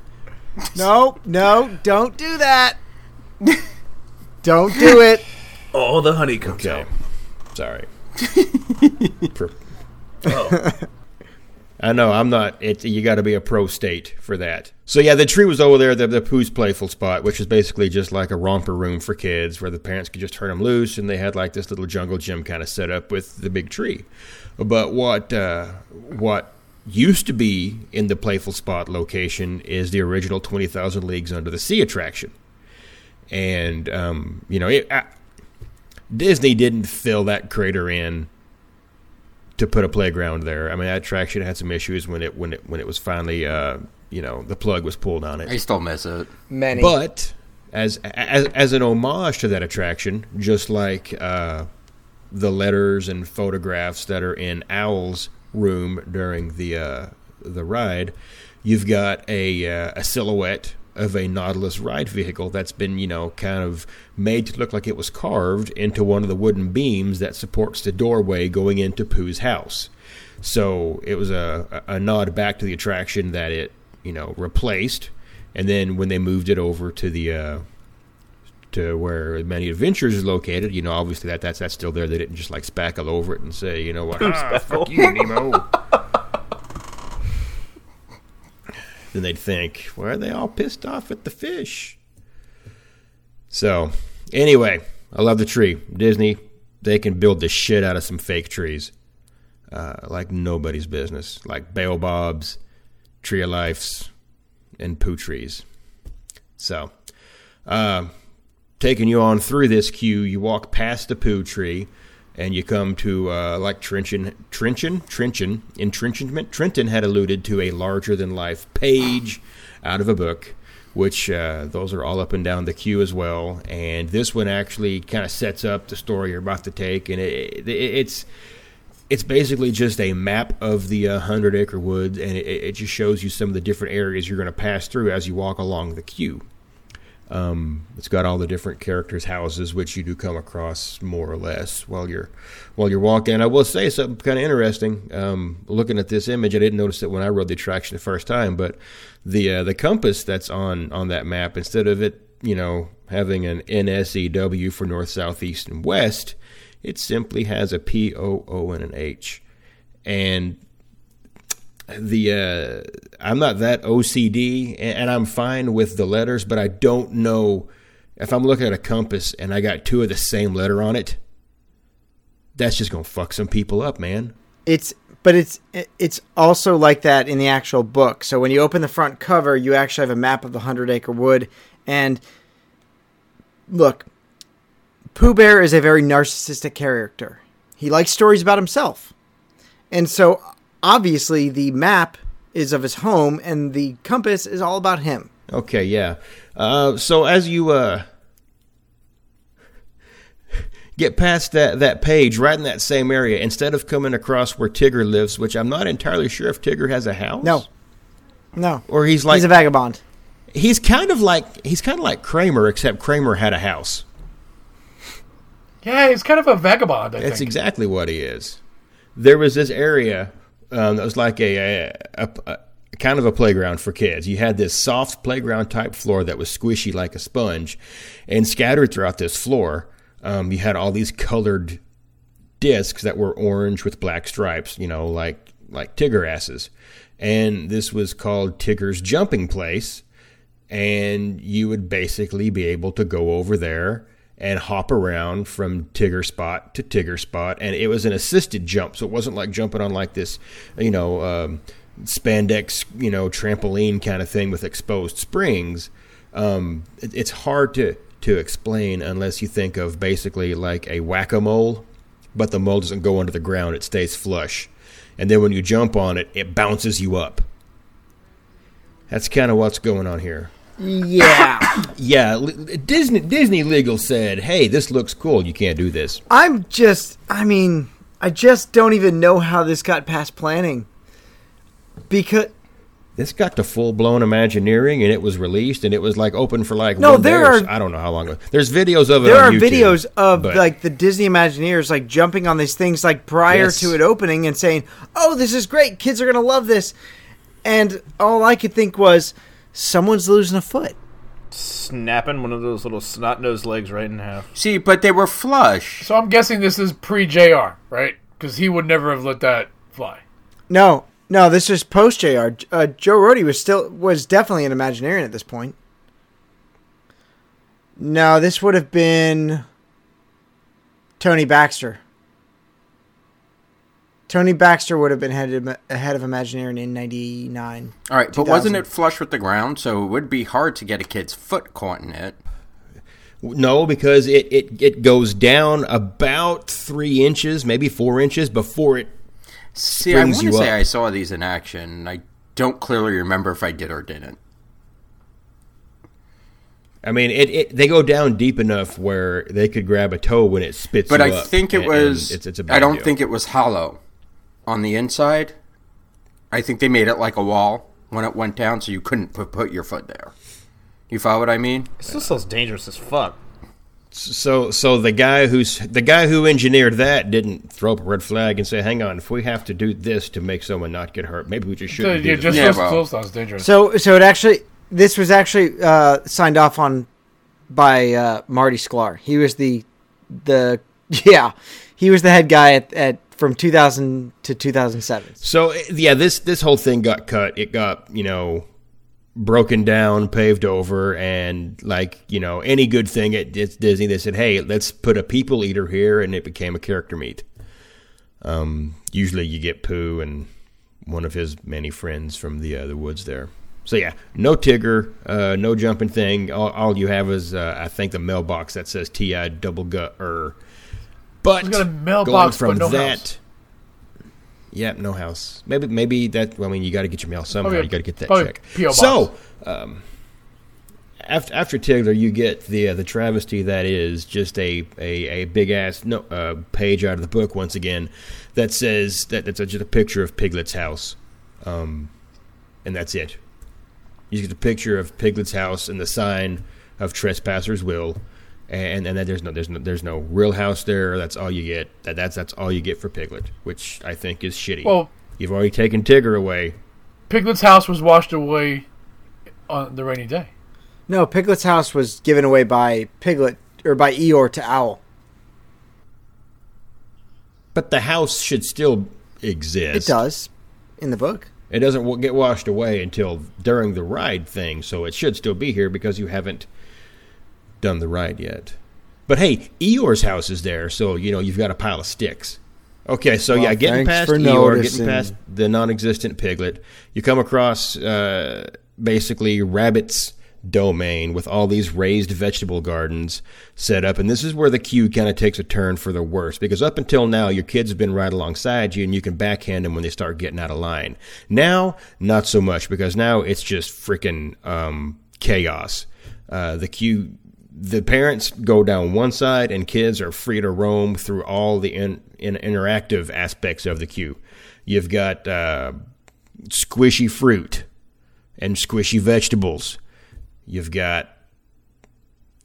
No, no, don't do that. don't do it. <laughs> Oh, the honey comes okay. out. Sorry. <laughs> For- oh. <laughs> I know I'm not. It, you got to be a pro state for that. So yeah, the tree was over there, the, the Pooh's playful spot, which is basically just like a romper room for kids, where the parents could just turn them loose, and they had like this little jungle gym kind of set up with the big tree. But what uh, what used to be in the playful spot location is the original Twenty Thousand Leagues Under the Sea attraction, and um, you know it. I, Disney didn't fill that crater in to put a playground there. I mean, that attraction had some issues when it when it when it was finally uh, you know the plug was pulled on it. I still miss it. Many. But as as as an homage to that attraction, just like uh, the letters and photographs that are in Owl's room during the uh, the ride, you've got a uh, a silhouette of a Nautilus ride vehicle that's been you know kind of made to look like it was carved into one of the wooden beams that supports the doorway going into Pooh's house. So it was a, a nod back to the attraction that it you know replaced, and then when they moved it over to the uh, to where Many Adventures is located, you know, obviously that that's that's still there. They didn't just like spackle over it and say, you know what, ah, fuck you, Nemo. <laughs> then they'd think, why are they all pissed off at the fish? So, anyway, I love the tree. Disney, they can build the shit out of some fake trees, uh, like nobody's business, like baobabs, tree of lifes, and poo trees. So, uh, taking you on through this queue, you walk past the poo tree, and you come to uh, like Trenton, Trenton, Trenton, entrenchment. Trenton had alluded to a larger than life page out of a book, which uh, those are all up and down the queue as well. And this one actually kind of sets up the story you're about to take, and it, it, it's it's basically just a map of the uh, hundred acre woods, and it, it just shows you some of the different areas you're going to pass through as you walk along the queue. Um, it's got all the different characters' houses, which you do come across more or less while you're while you're walking. I will say something kind of interesting. Um, looking at this image, I didn't notice it when I rode the attraction the first time, but the uh, the compass that's on on that map, instead of it, you know, having an NSEW for north, south, east, and west, it simply has a P O O and an H, and the uh, I'm not that OCD, and, I'm fine with the letters, but I don't know if I'm looking at a compass and I got two of the same letter on it. That's just gonna fuck some people up, man. It's but it's it's also like that in the actual book. So when you open the front cover, you actually have a map of the Hundred Acre Wood. And look, Pooh Bear is a very narcissistic character. He likes stories about himself, and so obviously the map is of his home, and the compass is all about him. Okay, yeah. Uh, so as you uh, get past that, that page, right in that same area, instead of coming across where Tigger lives, which I'm not entirely sure if Tigger has a house. No. No. Or he's like He's a vagabond. he's kind of like he's kind of like Kramer, except Kramer had a house. Yeah, he's kind of a vagabond. I That's think. exactly what he is. There was this area um, that was like a, a, a, a kind of a playground for kids. You had this soft playground type floor that was squishy like a sponge, and scattered throughout this floor, um, you had all these colored discs that were orange with black stripes. You know, like like Tigger asses, and this was called Tigger's jumping place and you would basically be able to go over there and hop around from Tigger spot to Tigger spot, and it was an assisted jump, so it wasn't like jumping on like this, you know, um, spandex, you know, trampoline kind of thing with exposed springs. Um, it, it's hard to to explain unless you think of basically like a whack a mole, but the mole doesn't go under the ground; it stays flush, and then when you jump on it, it bounces you up. That's kind of what's going on here. Yeah. <coughs> Yeah, Disney Disney Legal said, "Hey, this looks cool. You can't do this." I'm just, I mean, I just don't even know how this got past planning. Because, This got to full blown Imagineering, and it was released, and it was like open for like No, one there are- I don't know how long. There's videos of it. there are YouTube, videos of but- like the Disney Imagineers like jumping on these things like prior Yes. to it opening and saying, "Oh, this is great. Kids are going to love this." And all I could think was someone's losing a foot. Snapping one of those little snot nosed legs right in half. See, but they were flush. So I'm guessing this is pre JR, right? Because he would never have let that fly. No, no, this was post JR. Uh, Joe Rohde was still was definitely an Imagineering at this point. No, this would have been Tony Baxter. Tony Baxter would have been headed ahead of Imagineering in '99. All right, but wasn't it flush with the ground? So it would be hard to get a kid's foot caught in it. no, because it, it it goes down about three inches, maybe four inches before it. See, I want to say up. I saw these in action. I don't clearly remember if I did or didn't. I mean, it, it they go down deep enough where they could grab a toe when it spits. But you I up, think it and- and was. It's, it's a I don't deal. think it was hollow on the inside. I think they made it like a wall when it went down, so you couldn't put, put your foot there. You follow what I mean? It still sounds dangerous as fuck. So, so the guy who's the guy who engineered that didn't throw up a red flag and say, "Hang on, if we have to do this to make someone not get hurt, maybe we just shouldn't." yeah, do just this. Yeah, still, well. still sounds dangerous. So, so it actually this was actually uh, signed off on by uh, Marty Sklar. He was the the <laughs> yeah, he was the head guy at, at from 2000 to 2007. So, yeah, this this whole thing got cut. It got you know broken down, paved over, and like you know any good thing at Disney, they said, "Hey, let's put a people eater here," and it became a character meet. Um, usually, you get Pooh and one of his many friends from the uh, the woods there. So yeah, no Tigger, uh, no jumping thing. All, all you have is uh, I think the mailbox that says Ti double gut er. But He's got a mailbox, going but from no that. house. Yeah, no house. Maybe maybe that. Well, I mean, you got to get your mail somehow. Probably you got to get that check. P.O. So, um, after after Tigger, you get the uh, the travesty that is just a a, a big ass no uh, page out of the book once again that says that it's just a picture of Piglet's house, um, and that's it. You get a picture of Piglet's house and the sign of Trespassers Will, and and then there's no there's no there's no real house there. That's all you get. That that's that's all you get for Piglet, which I think is shitty. Well- you've already taken Tigger away. Piglet's house was washed away on the rainy day. No, Piglet's house was given away by Piglet or by Eeyore to Owl. But the house should still exist. It does in the book. It doesn't get washed away until during the ride thing, so it should still be here because you haven't done the ride yet. But hey, Eeyore's house is there, so you know you've got a pile of sticks. Okay, so Well, yeah, getting past Eeyore, noticing. getting past the non-existent piglet, you come across uh, basically Rabbit's domain with all these raised vegetable gardens set up, and this is where the queue kind of takes a turn for the worse because up until now your kids have been right alongside you and you can backhand them when they start getting out of line. Now, not so much because now it's just freaking um, chaos. Uh, the queue, the parents go down one side, and kids are free to roam through all the in, in interactive aspects of the queue. You've got uh, squishy fruit and squishy vegetables. You've got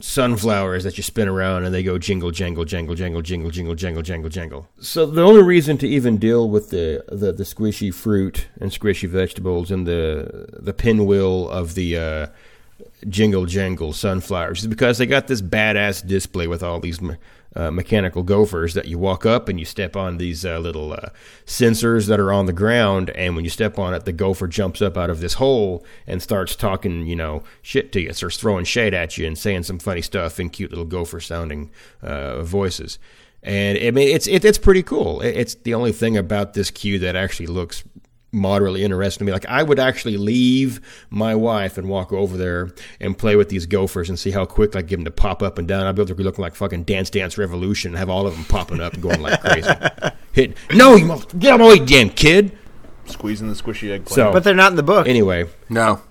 sunflowers that you spin around and they go jingle jangle jangle jangle jingle jingle jangle jangle jangle. So the only reason to even deal with the the, the squishy fruit and squishy vegetables and the the pinwheel of the uh, jingle jangle sunflowers. Is because they got this badass display with all these uh, mechanical gophers that you walk up and you step on these uh, little uh, sensors that are on the ground and when you step on it the gopher jumps up out of this hole and starts talking you know shit to you starts throwing shade at you and saying some funny stuff in cute little gopher sounding uh, voices. And I mean it's it, it's pretty cool. It- it's the only thing about this queue that actually looks moderately interesting to me. Like I would actually leave my wife and walk over there and play with these gophers and see how quick I get them to pop up and down. I'd be able to be looking like fucking Dance Dance Revolution and have all of them popping up and going like crazy. <laughs> Hit no, you mother- get out of my way, damn kid. Squeezing the squishy eggplant. So But they're not in the book. anyway, No.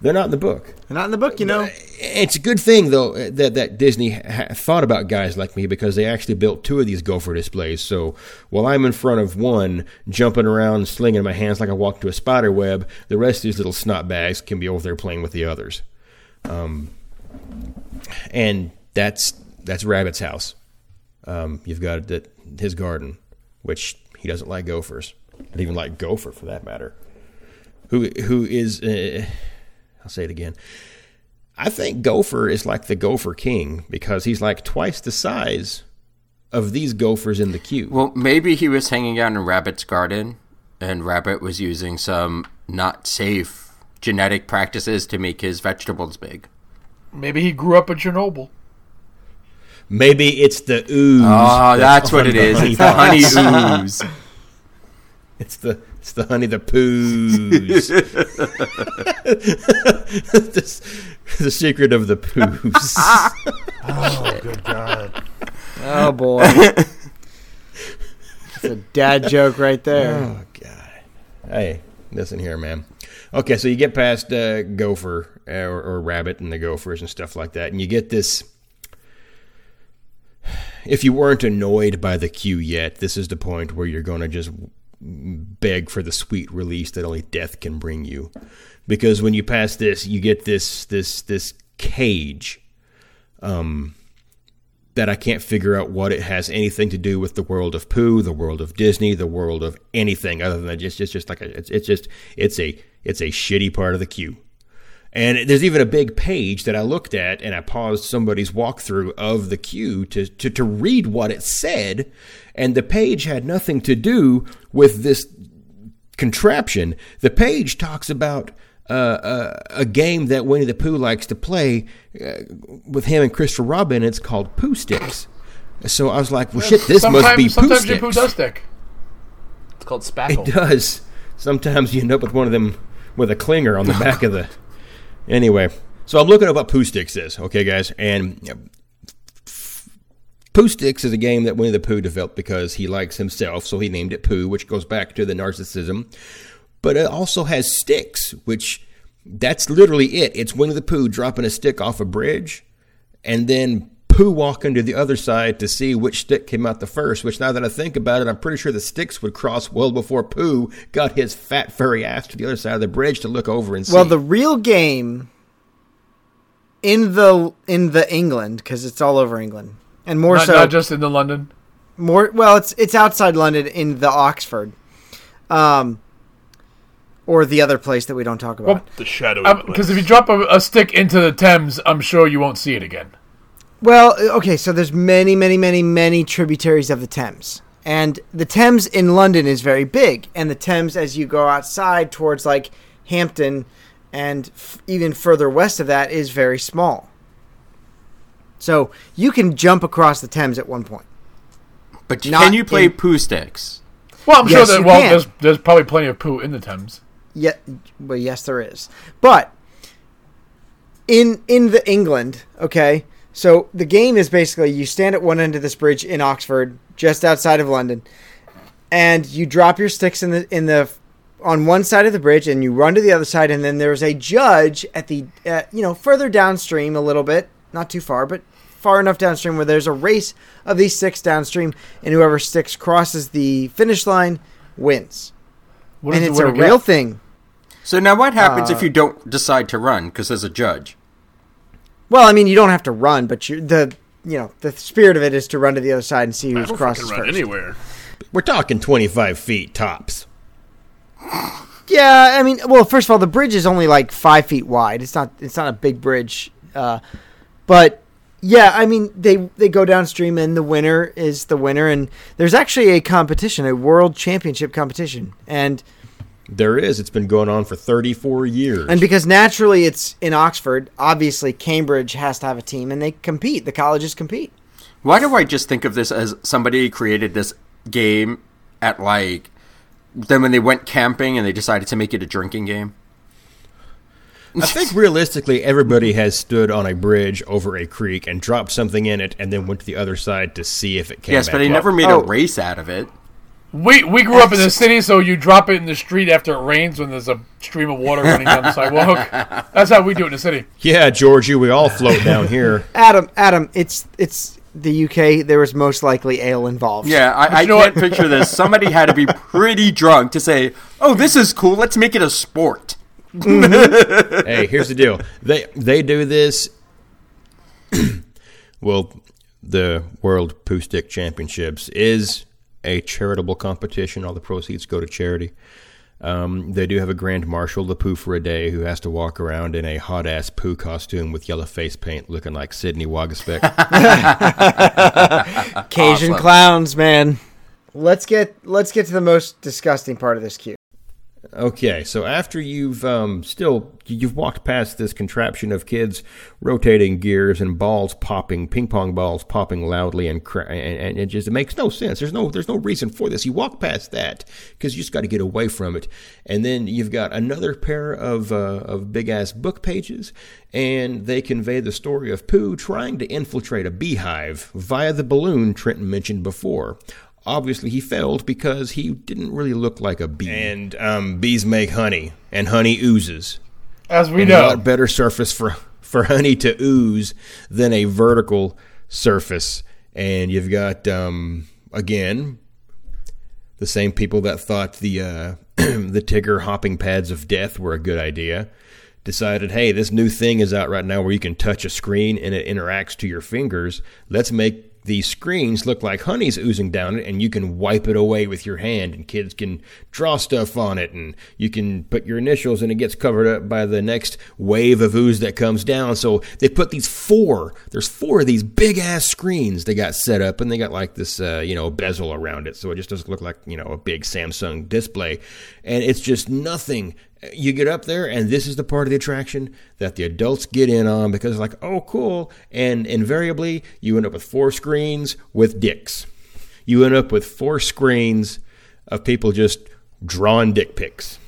They're not in the book. They're not in the book, you know. It's a good thing though that that Disney ha- thought about guys like me because they actually built two of these gopher displays. So while I'm in front of one, jumping around, slinging my hands like I walk to a spider web, the rest of these little snot bags can be over there playing with the others. Um, and that's that's Rabbit's house. Um, you've got it at his garden, which he doesn't like gophers. Not even like gopher for that matter. Who who is? Uh, I'll say it again. I think Gopher is like the Gopher King because he's like twice the size of these gophers in the queue. Well, maybe he was hanging out in Rabbit's garden, and Rabbit was using some not safe genetic practices to make his vegetables big. Maybe he grew up in Chernobyl. Maybe it's the ooze. Oh, that's what on it the is. honey <laughs> It's the honey ooze. It's the it's the honey the poos. <laughs> <laughs> the, the secret of the poos. <laughs> oh, good God. Oh boy. It's a dad joke right there. Oh God! Hey, listen here, man. Okay, so you get past uh, Gopher uh, or, or Rabbit and the Gophers and stuff like that, and you get this. <sighs> If you weren't annoyed by the queue yet, this is the point where you're going to just beg for the sweet release that only death can bring you, because when you pass this, you get this this this cage. Um, that I can't figure out what it has anything to do with the world of Pooh, the world of Disney, the world of anything other than just just just like a, it's it's just it's a it's a shitty part of the queue. And there's even a big page that I looked at and I paused somebody's walkthrough of the queue to, to, to read what it said. And the page had nothing to do with this contraption. The page talks about uh, uh, a game that Winnie the Pooh likes to play uh, with him and Christopher Robin. It's called Pooh Sticks. So I was like, well, shit, this must be Pooh sometimes your Sticks. poo does stick. It's called spackle. It does. Sometimes you end up with one of them with a clinger on the <laughs> back of the. Anyway, so I'm looking at what Pooh Sticks is, okay, guys, and Pooh Sticks is a game that Winnie the Pooh developed because he likes himself, so he named it Pooh, which goes back to the narcissism. But it also has sticks, which that's literally it. It's Winnie the Pooh dropping a stick off a bridge, and then Pooh walking to the other side to see which stick came out the first. Which, now that I think about it, I'm pretty sure the sticks would cross well before Pooh got his fat furry ass to the other side of the bridge to look over and see. Well, the real game in the in the England because it's all over England and more Not, so not just in the London. more well it's it's outside London in the Oxford, um, or the other place that we don't talk about. Well, The shadowy Because if you drop a, a stick into the Thames, I'm sure you won't see it again. Well, uh, okay, so there's many, many, many, many tributaries of the Thames. And the Thames in London is very big. And the Thames, as you go outside towards like Hampton and f- even further west of that, is very small. So you can jump across the Thames at one point. But Not can you play in- poo sticks? Well, I'm Yes, sure that well, there's there's probably plenty of poo in the Thames. Yeah, well, yes, there is. But in in the England, okay. So the game is basically you stand at one end of this bridge in Oxford, just outside of London, and you drop your sticks in the in the on one side of the bridge and you run to the other side, and then there's a judge at the, uh, you know, further downstream a little bit, not too far, but far enough downstream where there's a race of these sticks downstream, and whoever sticks crosses the finish line wins. What and it's a real thing. So now what happens Uh, if you don't decide to run because there's a judge? Well, I mean, you don't have to run, but you the you know the spirit of it is to run to the other side and see who's don't run first. anywhere. We're talking 25 feet tops. Yeah, I mean, well, first of all, the bridge is only like five feet wide. It's not. It's not a big bridge, uh, but yeah, I mean, they they go downstream, and the winner is the winner. And there's actually a competition, a world championship competition, and There is. It's been going on for 34 years. and because naturally it's in Oxford, obviously Cambridge has to have a team, and they compete. The colleges compete. Why do I just think of this as somebody created this game at like then when they went camping and they decided to make it a drinking game? I think realistically, everybody has stood on a bridge over a creek and dropped something in it, and then went to the other side to see if it came. yes, back but they up. never made Oh. a race out of it. We we grew up in the city, so you drop it in the street after it rains when there's a stream of water running down the sidewalk. <laughs> That's how we do it in the city. Yeah, Georgie, we all float down here. Adam, Adam, it's it's the UK. There was most likely ale involved. Yeah, I, I know can't what? picture this. Somebody had to be pretty drunk to say, "Oh, this is cool. Let's make it a sport." Mm-hmm. <laughs> hey, here's the deal. They they do this. <clears throat> well, the World Poo Stick Championships is a charitable competition. All the proceeds go to charity. Um, they do have a grand marshal, the poo for a day, who has to walk around in a hot ass poo costume with yellow face paint, looking like Sidney Wagaspeck. <laughs> Cajun Awesome. clowns, man. Let's get let's get to the most disgusting part of this queue. Okay, so after you've um, still you've walked past this contraption of kids rotating gears and balls popping, ping pong balls popping loudly, and cra- and, it just it makes no sense. There's no there's no reason for this. You walk past that because you just got to get away from it, and then you've got another pair of uh, of big ass book pages, and they convey the story of Pooh trying to infiltrate a beehive via the balloon Trenton mentioned before. Obviously, he failed because he didn't really look like a bee. And um, bees make honey, and honey oozes. As we And know, what better surface for for honey to ooze than a vertical surface? And you've got um, again the same people that thought the uh, <clears throat> the Tigger hopping pads of death were a good idea decided, hey, this new thing is out right now where you can touch a screen and it interacts to your fingers. Let's make these screens look like honey's oozing down it, and you can wipe it away with your hand, and kids can draw stuff on it, and you can put your initials, and it gets covered up by the next wave of ooze that comes down. So they put these four. There's four of these big ass screens they got set up, and they got like this, uh, you know, bezel around it, so it just doesn't look like you know a big Samsung display, and it's just nothing you get up there and this is the part of the attraction that the adults get in on because like oh cool and invariably you end up with four screens with dicks you end up with four screens of people just drawing dick pics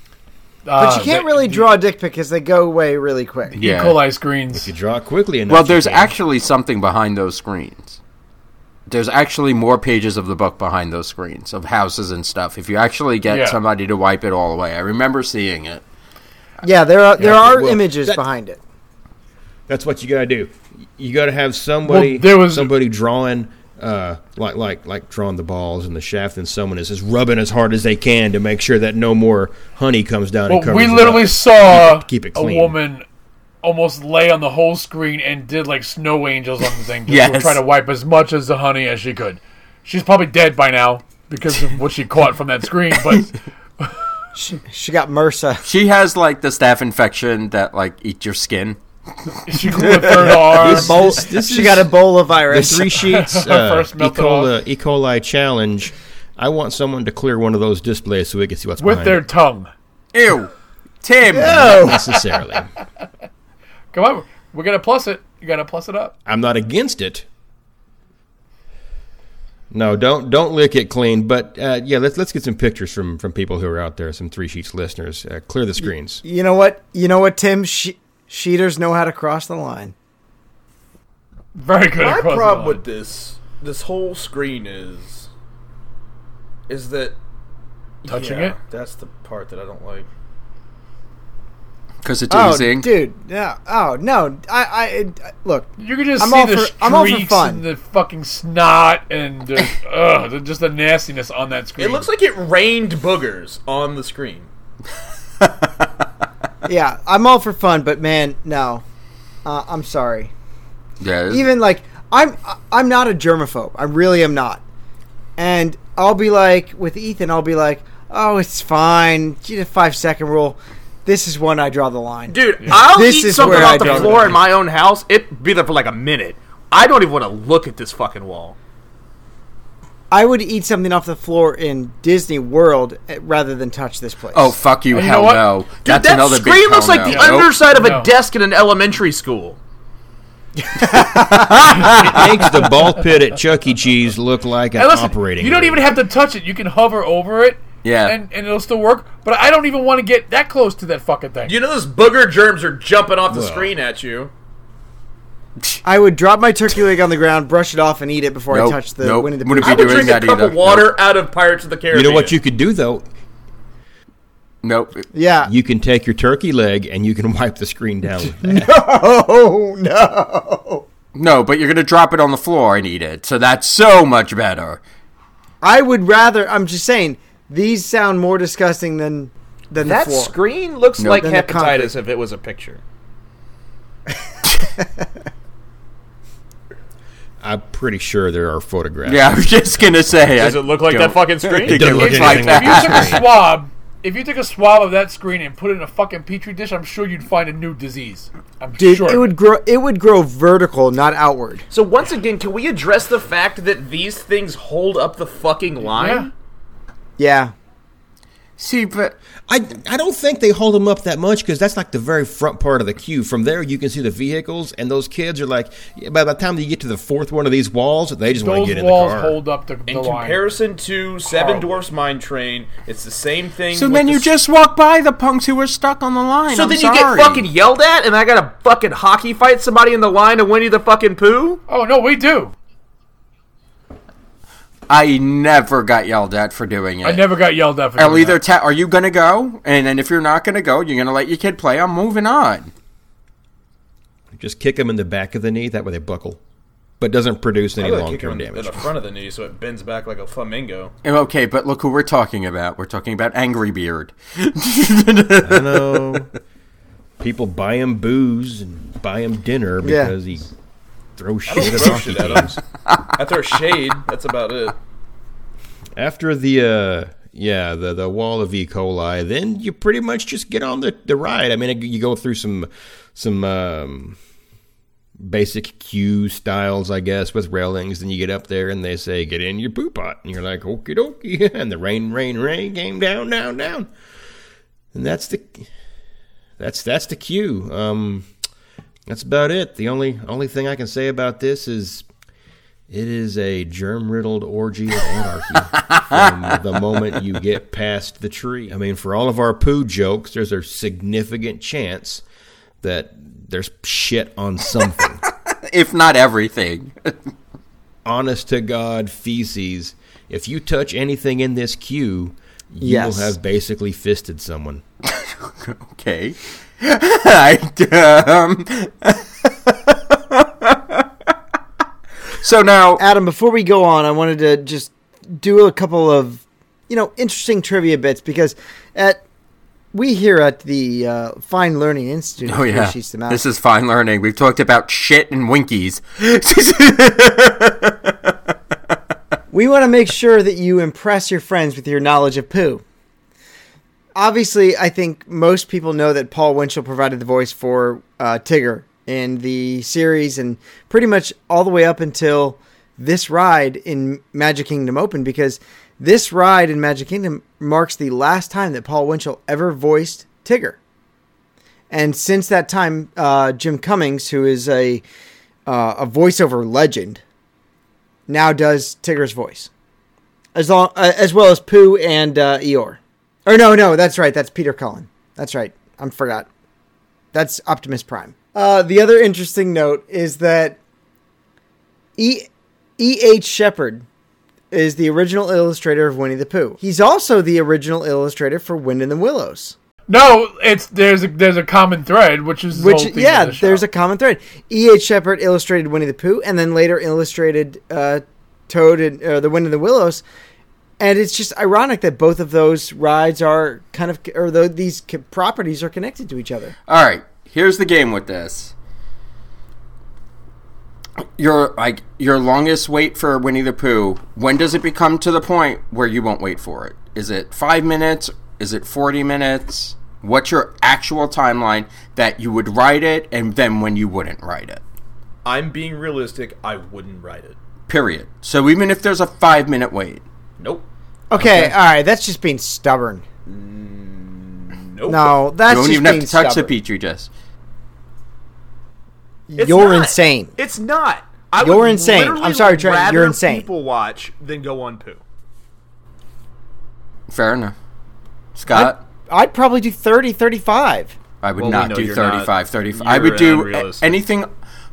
But uh, you can't the- really draw a dick pic because they go away really quick. E. Yeah. coli screens. If you draw quickly enough Well, there's actually something behind those screens. There's actually more pages of the book behind those screens of houses and stuff. If you actually get Yeah. somebody to wipe it all away, I remember seeing it. Yeah, there are there Yeah, are well, images that- behind it. that's what you gotta do you gotta have somebody Well, there was- somebody drawing uh, like like like drawing the balls and the shaft, and someone is just rubbing as hard as they can to make sure that no more honey comes down Well, and covers we it literally up. saw keep it a clean. woman almost lay on the whole screen and did like snow angels on the thing just to Yes. try to wipe as much as the honey as she could. She's probably dead by now because of what she caught from that screen, but <laughs> She, she got MRSA. She has like the staph infection that like eats your skin. <laughs> she grew a third <laughs> arm. This- this- this she is- got Ebola the virus. three sheets uh, e. coli, e. coli challenge. I want someone to clear one of those displays so we can see what's with behind their it. tongue. Ew, Tim. Not necessarily. Come on, we're gonna plus it. You gotta plus it up. I'm not against it. No, don't don't lick it clean. But uh, yeah, let's let's get some pictures from from people who are out there, some three sheets listeners. Uh, clear the screens. you know what? You know what, Tim? She- Sheeters know how to cross the line. Very good. My across the problem line. with this this whole screen is is that touching Yeah, it. That's the part that I don't like. Because it's Oh, dude. Yeah. Oh no. I. I. I look. You can just I'm see all the for- I'm all for streaks fun. and the fucking snot and the, <laughs> ugh, the, just the nastiness on that screen. It looks like it rained boogers on the screen. <laughs> Yeah. I'm all for fun, but man, no. Uh, I'm sorry. yeah. Even like I'm. I'm not a germaphobe. I really am not. And I'll be like with Ethan. I'll be like, oh, it's fine. Gee, the five second rule. This is when I draw the line. Dude, I'll This eat is something where I off the draw the floor line. in my own house. It be there for like a minute. I don't even want to look at this fucking wall. I would eat something off the floor in Disney World eh, rather than touch this place. oh, fuck you, And you know hell what? no. Dude, That's that another screen big looks hell like no. the Nope. underside of No. a desk in an elementary school. <laughs> It makes the ball pit at Chuck E. Cheese look like an And listen, operating. you don't room. even have to touch it. You can hover over it. Yeah. And, and it'll still work. But I don't even want to get that close to that fucking thing. You know those booger germs are jumping off the Well. screen at you. I would drop my turkey leg on the ground, brush it off, and eat it before Nope, I touch the nope. Winnie the Wouldn't Pooh. I would doing drink a cup either. of water out of Pirates of the Caribbean. You know what you could do though? Nope. Yeah. You can take your turkey leg and you can <laughs> wipe the screen down. With that. <laughs> oh no! No, but you're going to drop it on the floor and eat it. So that's so much better. I would rather. I'm just saying these sound more disgusting than than That the screen looks Nope. like Then the hepatitis if it was a picture. <laughs> I'm pretty sure there are photographs. Yeah, I was just going to say. Does I it look like that fucking <laughs> screen? It it doesn't look like anything like if you took a swab, if you took a swab of that screen and put it in a fucking petri dish, I'm sure you'd find a new disease. I'm Dude, sure. it would grow. It would grow vertical, not outward. So once again, can we address the fact that these things hold up the fucking line? Yeah. Yeah. See, but I, I don't think they hold them up that much because that's like the very front part of the queue. From there, you can see the vehicles, and those kids are like, by the time you get to the fourth one of these walls, they just want to get in the walls car. hold up the, the In line. comparison to Seven Dwarfs Mine Train, it's the same thing. so then the you s- just walk by the punks who were stuck on the line. So I'm then sorry. you get fucking yelled at, and I gotta fucking hockey fight somebody in the line of Winnie the fucking Pooh? Oh no, we do. I never got yelled at for doing it. I never got yelled at for I'll doing either that. tell, are you going to go? And then if you're not going to go, you're going to let your kid play. I'm moving on. Just kick them in the back of the knee, that way they buckle. But doesn't produce any long term in damage. the front of the knee so it bends back like a flamingo. Oh, okay, but look who we're talking about. We're talking about Angry Beard. I know. People buy him booze and buy him dinner Yeah. because he throws shit at throw shit at. I throw shade. That's about it. After the uh yeah, the the wall of E. coli, then you pretty much just get on the, the ride. I mean, you go through some some um, basic queue styles, I guess, with railings. Then you get up there and they say, "Get in your poo pot," and you're like, "Okie dokie," <laughs> and the rain, rain, rain came down, down, down, and that's the that's that's the queue. Um, that's about it. The only only thing I can say about this is it is a germ riddled orgy of anarchy from the moment you get past the tree. I mean, for all of our poo jokes, there's a significant chance that there's shit on something. <laughs> if not everything. <laughs> Honest to God, feces. If you touch anything in this queue, you Yes. will have basically fisted someone. <laughs> okay. I, <laughs> um, so now, Adam, before we go on, I wanted to just do a couple of, you know, interesting trivia bits because at we here at the uh, Fine Learning Institute, oh yeah, Sheets them out, this is fine learning. We've talked about shit and winkies. <laughs> we want to make sure that you impress your friends with your knowledge of poo. Obviously, I think most people know that Paul Winchell provided the voice for uh, Tigger in the series and pretty much all the way up until this ride in Magic Kingdom Open because this ride in Magic Kingdom marks the last time that Paul Winchell ever voiced Tigger. And since that time, uh, Jim Cummings, who is a uh, a voiceover legend, now does Tigger's voice, as long uh, as well as Pooh and uh, Eeyore. Or no, no, that's right. That's Peter Cullen. That's right. I forgot. That's Optimus Prime. Uh, the other interesting note is that E. E. H. Shepard is the original illustrator of Winnie the Pooh. He's also the original illustrator for Wind in the Willows. No, it's there's a there's a common thread, which is Which, whole yeah, the there's a common thread. E. H. Shepard illustrated Winnie the Pooh, and then later illustrated uh, Toad and uh, the Wind in the Willows. And it's just ironic that both of those rides are kind of, or the, these c- properties are connected to each other. All right, here's the game with this. Your like your longest wait for Winnie the Pooh. When does it become to the point where you won't wait for it? Is it five minutes? Is it forty minutes? What's your actual timeline that you would write it, and then when you wouldn't write it? I'm being realistic. I wouldn't write it. Period. So even if there's a five minute wait, Nope. Okay, all right, that's just being stubborn. Mm, nope. No, that's you don't just even have to touch stubborn. the petri dish. It's You're not. insane. It's not. I You're would insane. literally I'm sorry, Trent, rather you're insane. People watch than go on poo. Fair enough. Scott. I'd probably do 30, 35. I would Well, we not know do you're 35, not- 35. I you're would do a- unrealistic. anything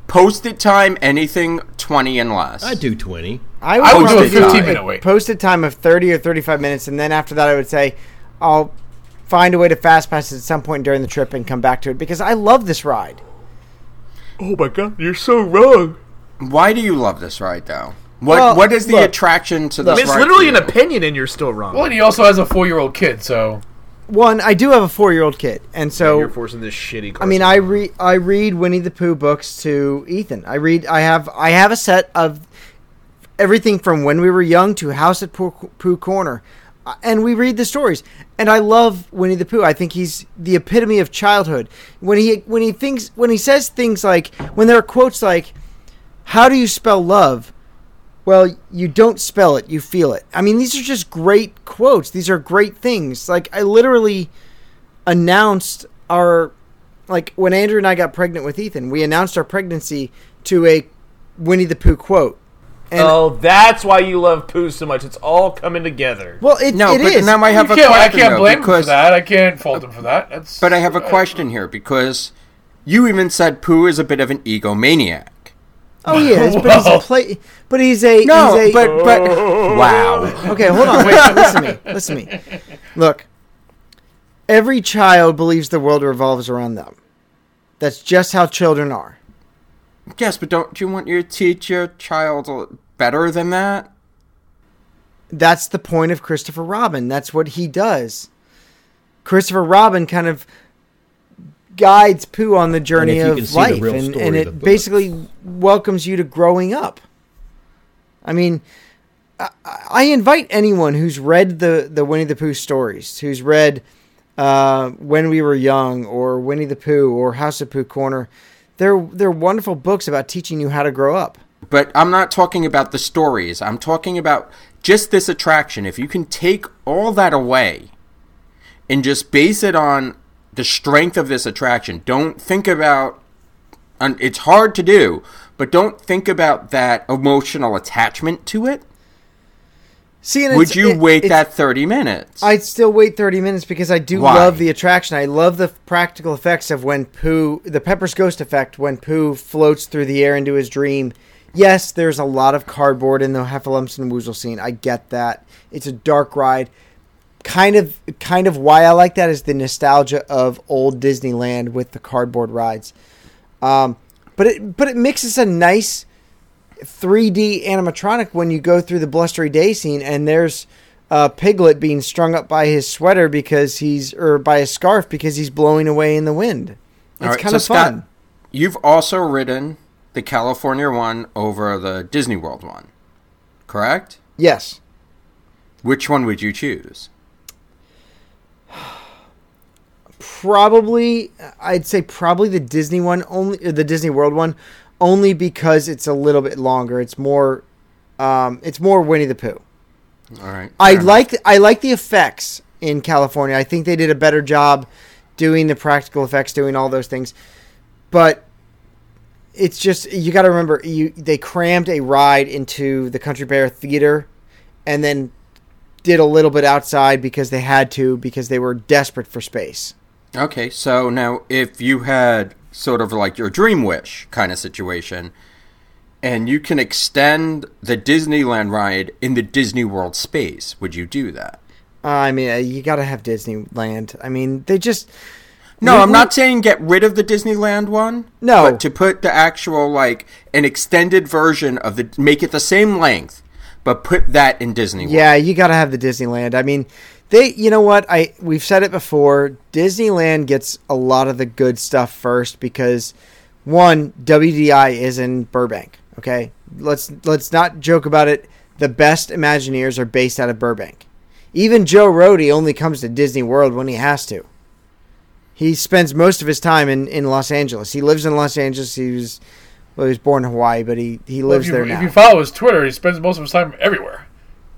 posted time, anything 20 and less. I do 20. I I would do a 15 minute wait. Posted time of 30 or 35 minutes, and then after that, I would say I'll find a way to fast pass it at some point during the trip and come back to it because I love this ride. Oh my god, you're so wrong. Why do you love this ride, though? What Well, What is the look, attraction to look. this It's literally to an opinion, and you're still wrong. Well, and he also has a four year old kid, so One, I do have a four year old kid, and so you're forcing this shitty. I mean, I read I read Winnie the Pooh books to Ethan. I read I have I have a set of everything from when we were young to House at Pooh, Corner, Uh, and we read the stories. And I love Winnie the Pooh. I think he's the epitome of childhood. When he when he thinks when he says things like when there are quotes like, "How do you spell love?" Well, you don't spell it, you feel it. I mean, these are just great quotes. These are great things. Like I literally announced our like when Andrew and I got pregnant with Ethan, we announced our pregnancy to a Winnie the Pooh quote. And oh, that's why you love poo so much. It's all coming together. well, it, No, it but is. now I have you a can't, I can't though, blame him for that. I can't fault him for that. That's But I have a uh, question here because you even said Pooh is a bit of an egomaniac. oh, he is, but he's a play. But he's a No, he's a, but but oh. wow. okay. Hold on, wait. listen to me. <laughs> Listen to me. Look, every child believes the world revolves around them. That's just how children are. Yes, but don't you want you to teach your child better than that? That's the point of Christopher Robin. That's what he does. Christopher Robin kind of guides Pooh on the journey of can the life, and, and of it the basically welcomes you to growing up. I mean, I, I invite anyone who's read the the Winnie the Pooh stories, who's read uh, When We Were Young or Winnie the Pooh or House of Pooh Corner. They're they're wonderful books about teaching you how to grow up. But I'm not talking about the stories. I'm talking about just this attraction. If you can take all that away and just base it on the strength of this attraction, don't think about. And it's hard to do, but don't think about that emotional attachment to it. See, Would you it- wait that 30 minutes? I'd still wait 30 minutes because I do Why? love the attraction. I love the practical effects of when Pooh, the Pepper's Ghost effect, when Pooh floats through the air into his dream. Yes, there's a lot of cardboard in the Heffalumps and Woozle scene. I get that. It's a dark ride. Kind of, kind of why I like that is the nostalgia of old Disneyland with the cardboard rides. Um, but it, but it mixes a nice 3D animatronic when you go through the blustery day scene and there's uh, Piglet being strung up by his sweater because he's or by his scarf because he's blowing away in the wind. It's right, kind so of Scott, fun. You've also ridden the California one over the Disney World one, correct? Yes. Which one would you choose? <sighs> Probably I'd say probably the Disney one only the Disney World one only because it's a little bit longer. It's more um, it's more Winnie the Pooh. All right. I like I like the effects in California. I think they did a better job doing the practical effects, doing all those things. But it's just you got to remember you they crammed a ride into the Country Bear Theater, and then did a little bit outside because they had to because they were desperate for space. Okay, so now if you had sort of like your dream wish kind of situation, and you can extend the Disneyland ride in the Disney World space, would you do that? Uh, I mean, uh, you got to have Disneyland. I mean, they just No, We- I'm we- not saying get rid of the Disneyland one. No. but to put the actual like an extended version of the make it the same length, but put that in Disney. World. Yeah, you got to have the Disneyland. I mean, they. You know what? I we've said it before. Disneyland gets a lot of the good stuff first because one WDI is in Burbank. Okay, let's let's not joke about it. The best Imagineers are based out of Burbank. Even Joe Rohde only comes to Disney World when he has to. He spends most of his time in, in Los Angeles. He lives in Los Angeles. He was well, he was born in Hawaii, but he, he lives if you, there If you follow his Twitter, he spends most of his time everywhere.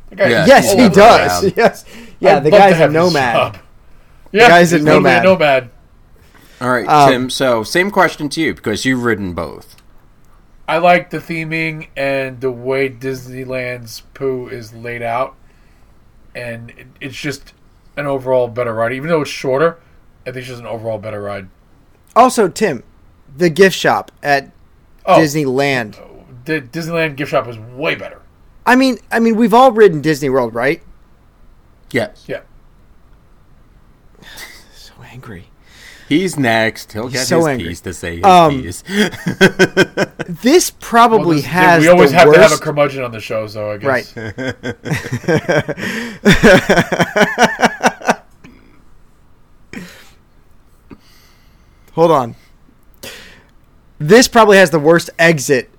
The guy- Yeah, yes, he does. around. <laughs> Yes, yeah. I'd the guy's a have nomad. job. Yeah, guy's a he's literally nomad. nomad. All right, Um, Tim. So same question to you because you've ridden both. I like the theming and the way Disneyland's Pooh is laid out, and it, it's just an overall better ride. Even though it's shorter, I think it's just an overall better ride. Also, Tim, the gift shop at Oh, Disneyland. the Disneyland gift shop is way better. I mean, I mean, we've all ridden Disney World, right? Yes, Yeah, <sighs> So angry. he's next. He'll He's get so his angry. piece to say his Um, piece. <laughs> <laughs> This Well, probably this- has we always the have worst. to have a curmudgeon on the show, so I guess. right. <laughs> Hold on. This probably has the worst exit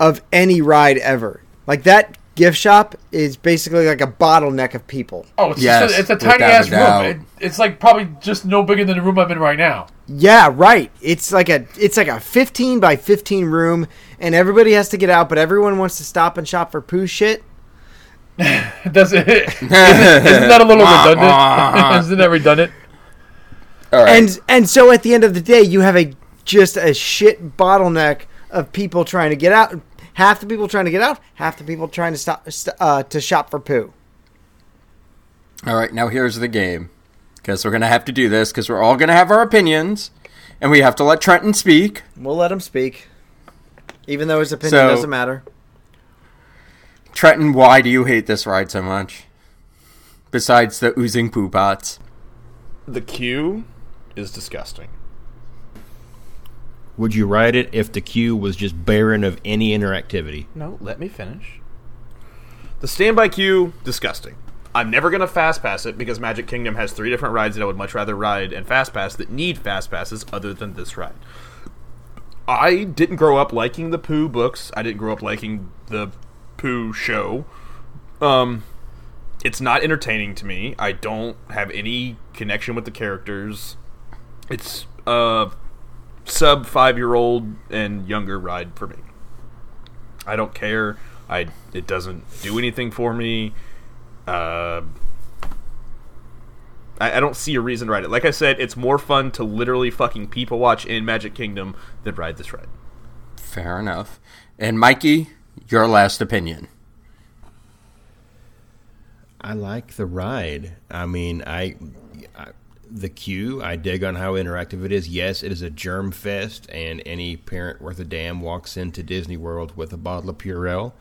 of any ride ever. Like that gift shop is basically like a bottleneck of people. Oh, it's Yes, just a, it's a tiny ass a room. It, it's like probably just no bigger than the room I'm in right now. Yeah, right. It's like a it's like a 15 by 15 room and everybody has to get out, but everyone wants to stop and shop for poo shit. <laughs> Does it? <laughs> Isn't, isn't that a little <laughs> redundant? isn't that redundant? All right. And and so at the end of the day, you have a just a shit bottleneck of people trying to get out. Half the people trying to get out, half the people trying to stop st- uh, to shop for poo. All right, now here's the game. Because we're going to have to do this because we're all going to have our opinions. And we have to let Trenton speak. We'll let him speak, even though his opinion So- doesn't matter. Trenton, why do you hate this ride so much? Besides the oozing poo pots. The queue is disgusting. Would you ride it if the queue was just barren of any interactivity? No, let me finish. The standby queue, disgusting. I'm never gonna fast pass it because Magic Kingdom has three different rides that I would much rather ride and fast pass that need fast passes other than this ride. I didn't grow up liking the Pooh books. I didn't grow up liking the Pooh show. Um, it's not entertaining to me. I don't have any connection with the characters. It's a sub five year old and younger ride for me. I don't care. I it doesn't do anything for me. Uh, I, I don't see a reason to ride it. Like I said, it's more fun to literally fucking people watch in Magic Kingdom than ride this ride. Fair enough. And Mikey, your last opinion. I like the ride. I mean, I, I the queue. I dig on how interactive it is. Yes, it is a germ fest, and any parent worth a damn walks into Disney World with a bottle of Purell.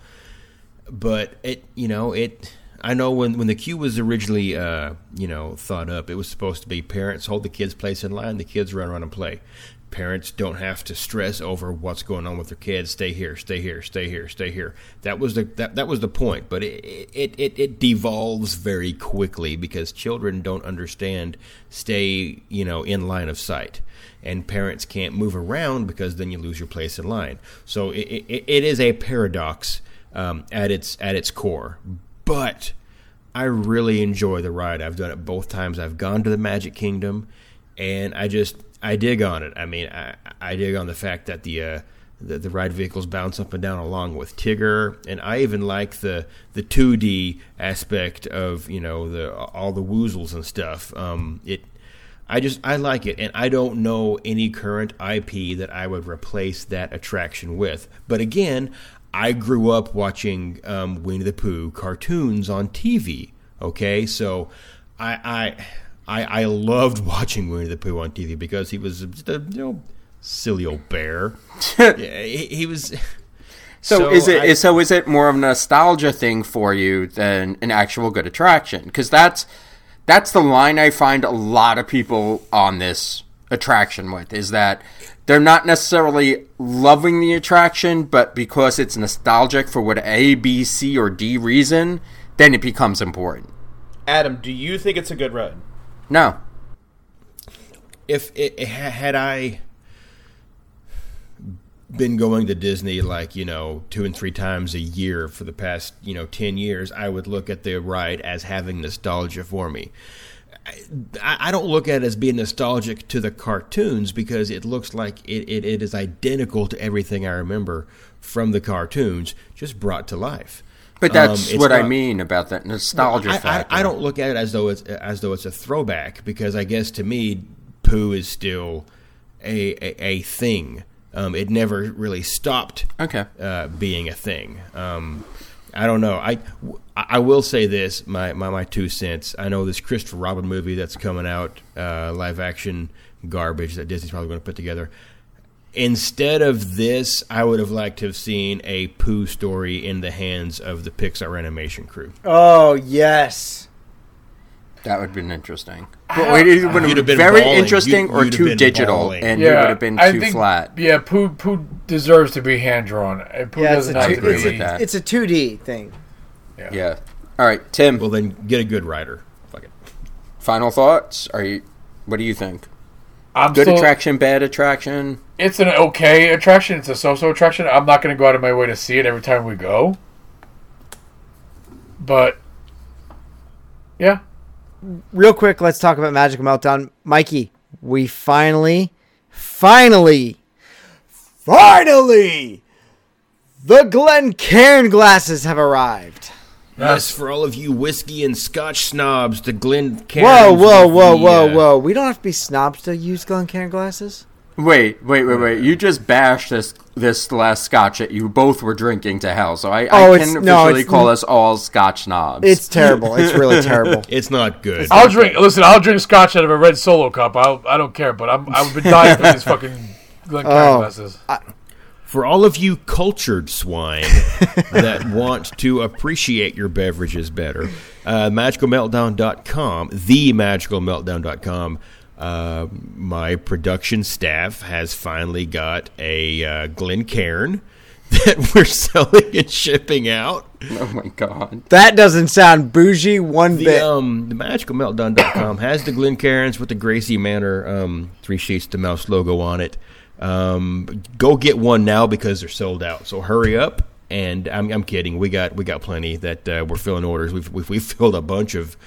But it, you know, it. I know when when the queue was originally, uh, you know, thought up, it was supposed to be parents hold the kids' place in line, the kids run around and play. Parents don't have to stress over what's going on with their kids. Stay here, stay here, stay here, stay here. That was the that, that was the point. But it, it it it devolves very quickly because children don't understand stay you know in line of sight, and parents can't move around because then you lose your place in line. So it it, it is a paradox um, at its at its core. But I really enjoy the ride. I've done it both times. I've gone to the Magic Kingdom, and I just I dig on it. I mean, I, I dig on the fact that the, uh, the the ride vehicles bounce up and down along with Tigger, and I even like the the 2D aspect of you know the all the woozles and stuff. Um, it I just I like it, and I don't know any current IP that I would replace that attraction with. But again, I grew up watching um, Winnie the Pooh cartoons on TV. Okay, so I I I, I loved <laughs> watching Winnie the Pooh on TV because he was just a you know silly old bear. <laughs> yeah, he, he was. <laughs> So, So is it I- so is it more of a nostalgia thing for you than an actual good attraction? Because that's that's the line I find a lot of people on this attraction with is that they're not necessarily loving the attraction, but because it's nostalgic for what A, B, C, or D reason, then it becomes important. Adam, do you think it's a good ride? No, if it, had I been going to Disney like you know two and three times a year for the past you know ten years, I would look at the ride as having nostalgia for me. I, I don't look at it as being nostalgic to the cartoons because it looks like it, it, it is identical to everything I remember from the cartoons, just brought to life. But Um, that's it's what I mean about that nostalgia I, factor. I, I don't look at it as though it's as though it's a throwback because I guess to me, Pooh is still a a, a thing. Um, it never really stopped Okay. uh, being a thing. Um, I don't know. I, I will say this, my, my, my two cents. I know this Christopher Robin movie that's coming out, uh, live action garbage that Disney's probably going to put together. Instead of this, I would have liked to have seen a Pooh story in the hands of the Pixar animation crew. Oh yes. That would have been interesting. But it would have You'd been have been very bawling. interesting You- or you'd too digital, bawling. and it would have been too flat. Yeah, Pooh Pooh deserves to be hand drawn. Uh, Pooh Yeah, it's doesn't a, have two, to agree it's, be. with a, that. it's a 2D thing. Yeah. All right, Tim. Well, then get a good writer. Fuck it. final thoughts? Are you? What do you think? I'm Good still, attraction, bad attraction. It's an okay attraction. It's a so-so attraction. I'm not going to go out of my way to see it every time we go. But yeah, Real quick, let's talk about Magic Meltdown. Mikey, we finally, finally, finally, the Glencairn glasses have arrived. Yes, for all of you whiskey and scotch snobs, the Glen Whoa, whoa, whoa, the, whoa, uh, whoa! We don't have to be snobs to use Glencairn glasses. Wait, wait, wait, wait! You just bashed this this last scotch that you both were drinking to hell. So I, Oh, I it's- can no, officially it's- call us all scotch snobs. It's terrible. It's really terrible. <laughs> It's not good. I'll drink. Listen, I'll drink scotch out of a red solo cup. I'll, I don't care. But I'm I've been dying for these fucking Glencairn Oh. glasses. For all of you cultured swine <laughs> that want to appreciate your beverages better, uh, magicalmeltdown.com, themagicalmeltdown.com, uh, my production staff has finally got a uh, Glencairn <laughs> that we're selling and shipping out. oh my god! That doesn't sound bougie one The, bit. um, the magicalmeltdown.com has the Glencairns with the Gracie Manor um, three sheets to mouse logo on it. Um, go get one now because they're sold out. So hurry up. And I'm, I'm kidding. We got we got plenty that uh, we're filling orders. We've, we've we've filled a bunch of.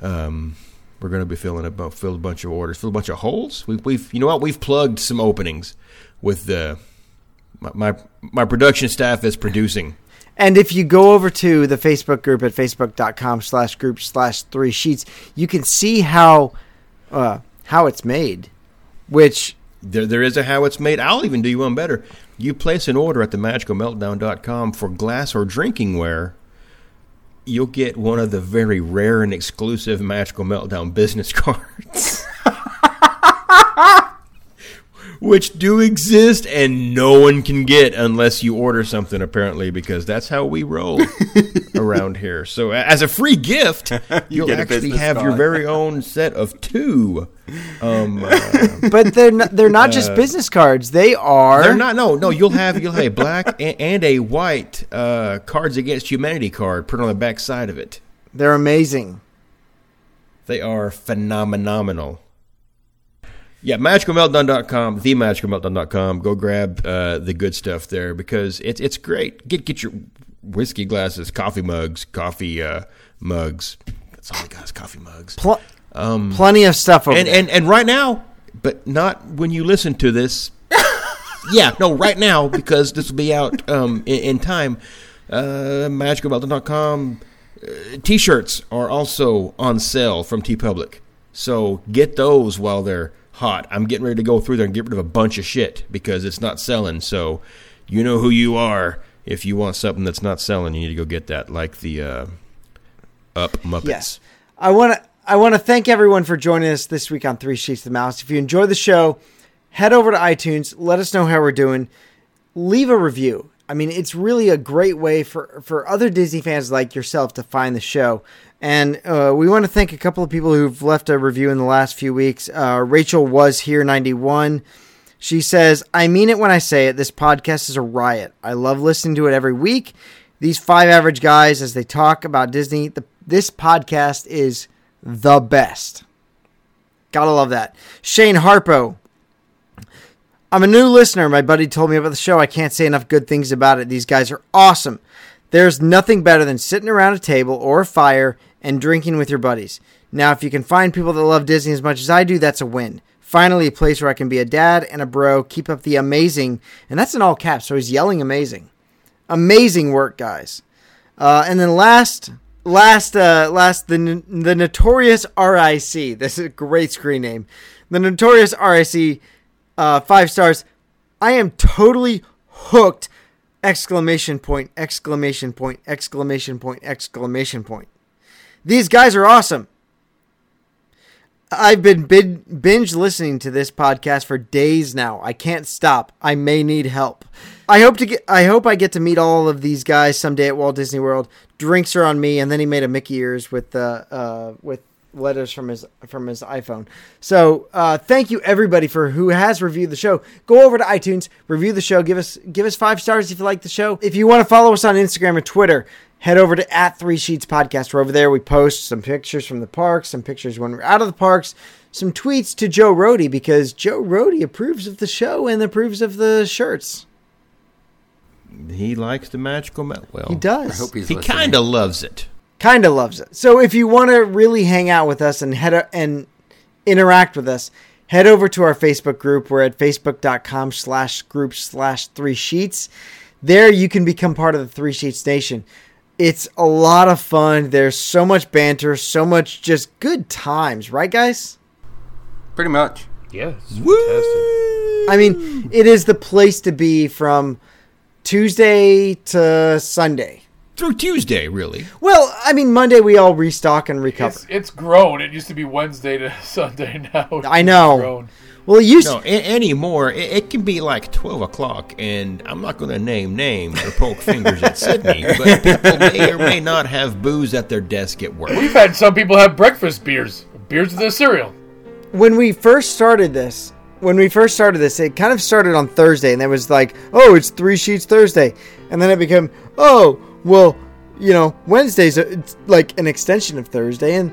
Um, we're going to be filling a filled a bunch of orders, filled a bunch of holes. We've, we've you know what? We've plugged some openings with the my my, my production staff is producing. And if you go over to the Facebook group at facebook.com slash group slash three sheets, you can see how uh, how it's made. Which There, there is a how it's made. I'll even do you one better. You place an order at themagicalmeltdown.com for glass or drinking ware, you'll get one of the very rare and exclusive Magical Meltdown business <laughs> cards. <laughs> Which do exist and no one can get unless you order something, apparently, because that's how we roll <laughs> around here. So, as a free gift, <laughs> you'll get actually business have your very own set of two. Um, <laughs> uh, but they're not, they're not just business cards. They are they're not. No, no. You'll have you'll have a black and, and a white uh, Cards Against Humanity card put on the back side of it. they're amazing. They are phenomenal. Yeah, magicalmeltdown.com, themagicalmeltdown.com. Go grab uh, the good stuff there because it's it's great. Get get your whiskey glasses, coffee mugs, coffee uh, mugs. That's all I got is coffee mugs. Pl- plenty of stuff over And there. and and right now, but not when you listen to this. <laughs> yeah, no, right now because this will be out um, in, in time. Uh, magicalmeltdown.com uh, t-shirts are also on sale from TeePublic, so get those while they're hot. I'm getting ready to go through there and get rid of a bunch of shit because it's not selling. So you know who you are. If you want something that's not selling, you need to go get that, like the uh, Up Muppets. Yes. I want to I want to thank everyone for joining us this week on Three Sheets of the Mouse. If you enjoy the show, head over to iTunes, let us know how we're doing. Leave a review. I mean, it's really a great way for, for other Disney fans like yourself to find the show. And uh, we want to thank a couple of people who've left a review in the last few weeks. Uh, Rachel was here 91. She says, I mean it when I say it. This podcast is a riot. I love listening to it every week. These five average guys, as they talk about Disney, the, this podcast is the best. Gotta love that. Shane Harpo. I'm a new listener. My buddy told me about the show. I can't say enough good things about it. These guys are awesome. There's nothing better than sitting around a table or a fire and drinking with your buddies. Now, if you can find people that love Disney as much as I do, that's a win. Finally, a place where I can be a dad and a bro, keep up the amazing, and that's in all caps, so he's yelling amazing. Amazing work, guys. Uh, and then last, last, uh, last, the the notorious RIC. This is a great screen name. The notorious RIC, uh, five stars. I am totally hooked! Exclamation point! Exclamation point! Exclamation point! Exclamation point! These guys are awesome. I've been bin- binge listening to this podcast for days now. I can't stop. I may need help. I hope to get. I hope I get to meet all of these guys someday at Walt Disney World. Drinks are on me, and then he made a Mickey ears with uh, uh with letters from his from his iPhone. So uh, thank you everybody for who has reviewed the show. Go over to iTunes, review the show, give us give us five stars if you like the show. If you want to follow us on Instagram or Twitter, head over to at Three Sheets Podcast. We're over there. We post some pictures from the parks, some pictures when we're out of the parks, some tweets to Joe Rohde because Joe Rohde approves of the show and approves of the shirts. He likes the magical metal. Well, He does. I hope he's He kind of loves it. Kind of loves it. So if you want to really hang out with us and head and interact with us, head over to our Facebook group. We're at facebook.com slash group slash three sheets. There you can become part of the Three Sheets Nation. It's a lot of fun. There's so much banter, so much just good times, right, guys? Pretty much. Yeah, it's fantastic. I mean, it is the place to be from Tuesday to Sunday. Through Tuesday, really. Well, I mean, Monday we all restock and recover. It's, it's grown. It used to be Wednesday to <laughs> Sunday now. I know. Grown. Well, it used No, a- anymore, it, it can be like 12 o'clock, and I'm not going to name names or poke <laughs> fingers at Sydney, but people may or may not have booze at their desk at work. We've had some people have breakfast beers, beers with their cereal. when we first started this, when we first started this, it kind of started on Thursday, and it was like, oh, it's three sheets Thursday, and then it became, oh, well, you know, Wednesday's a, it's like an extension of Thursday, and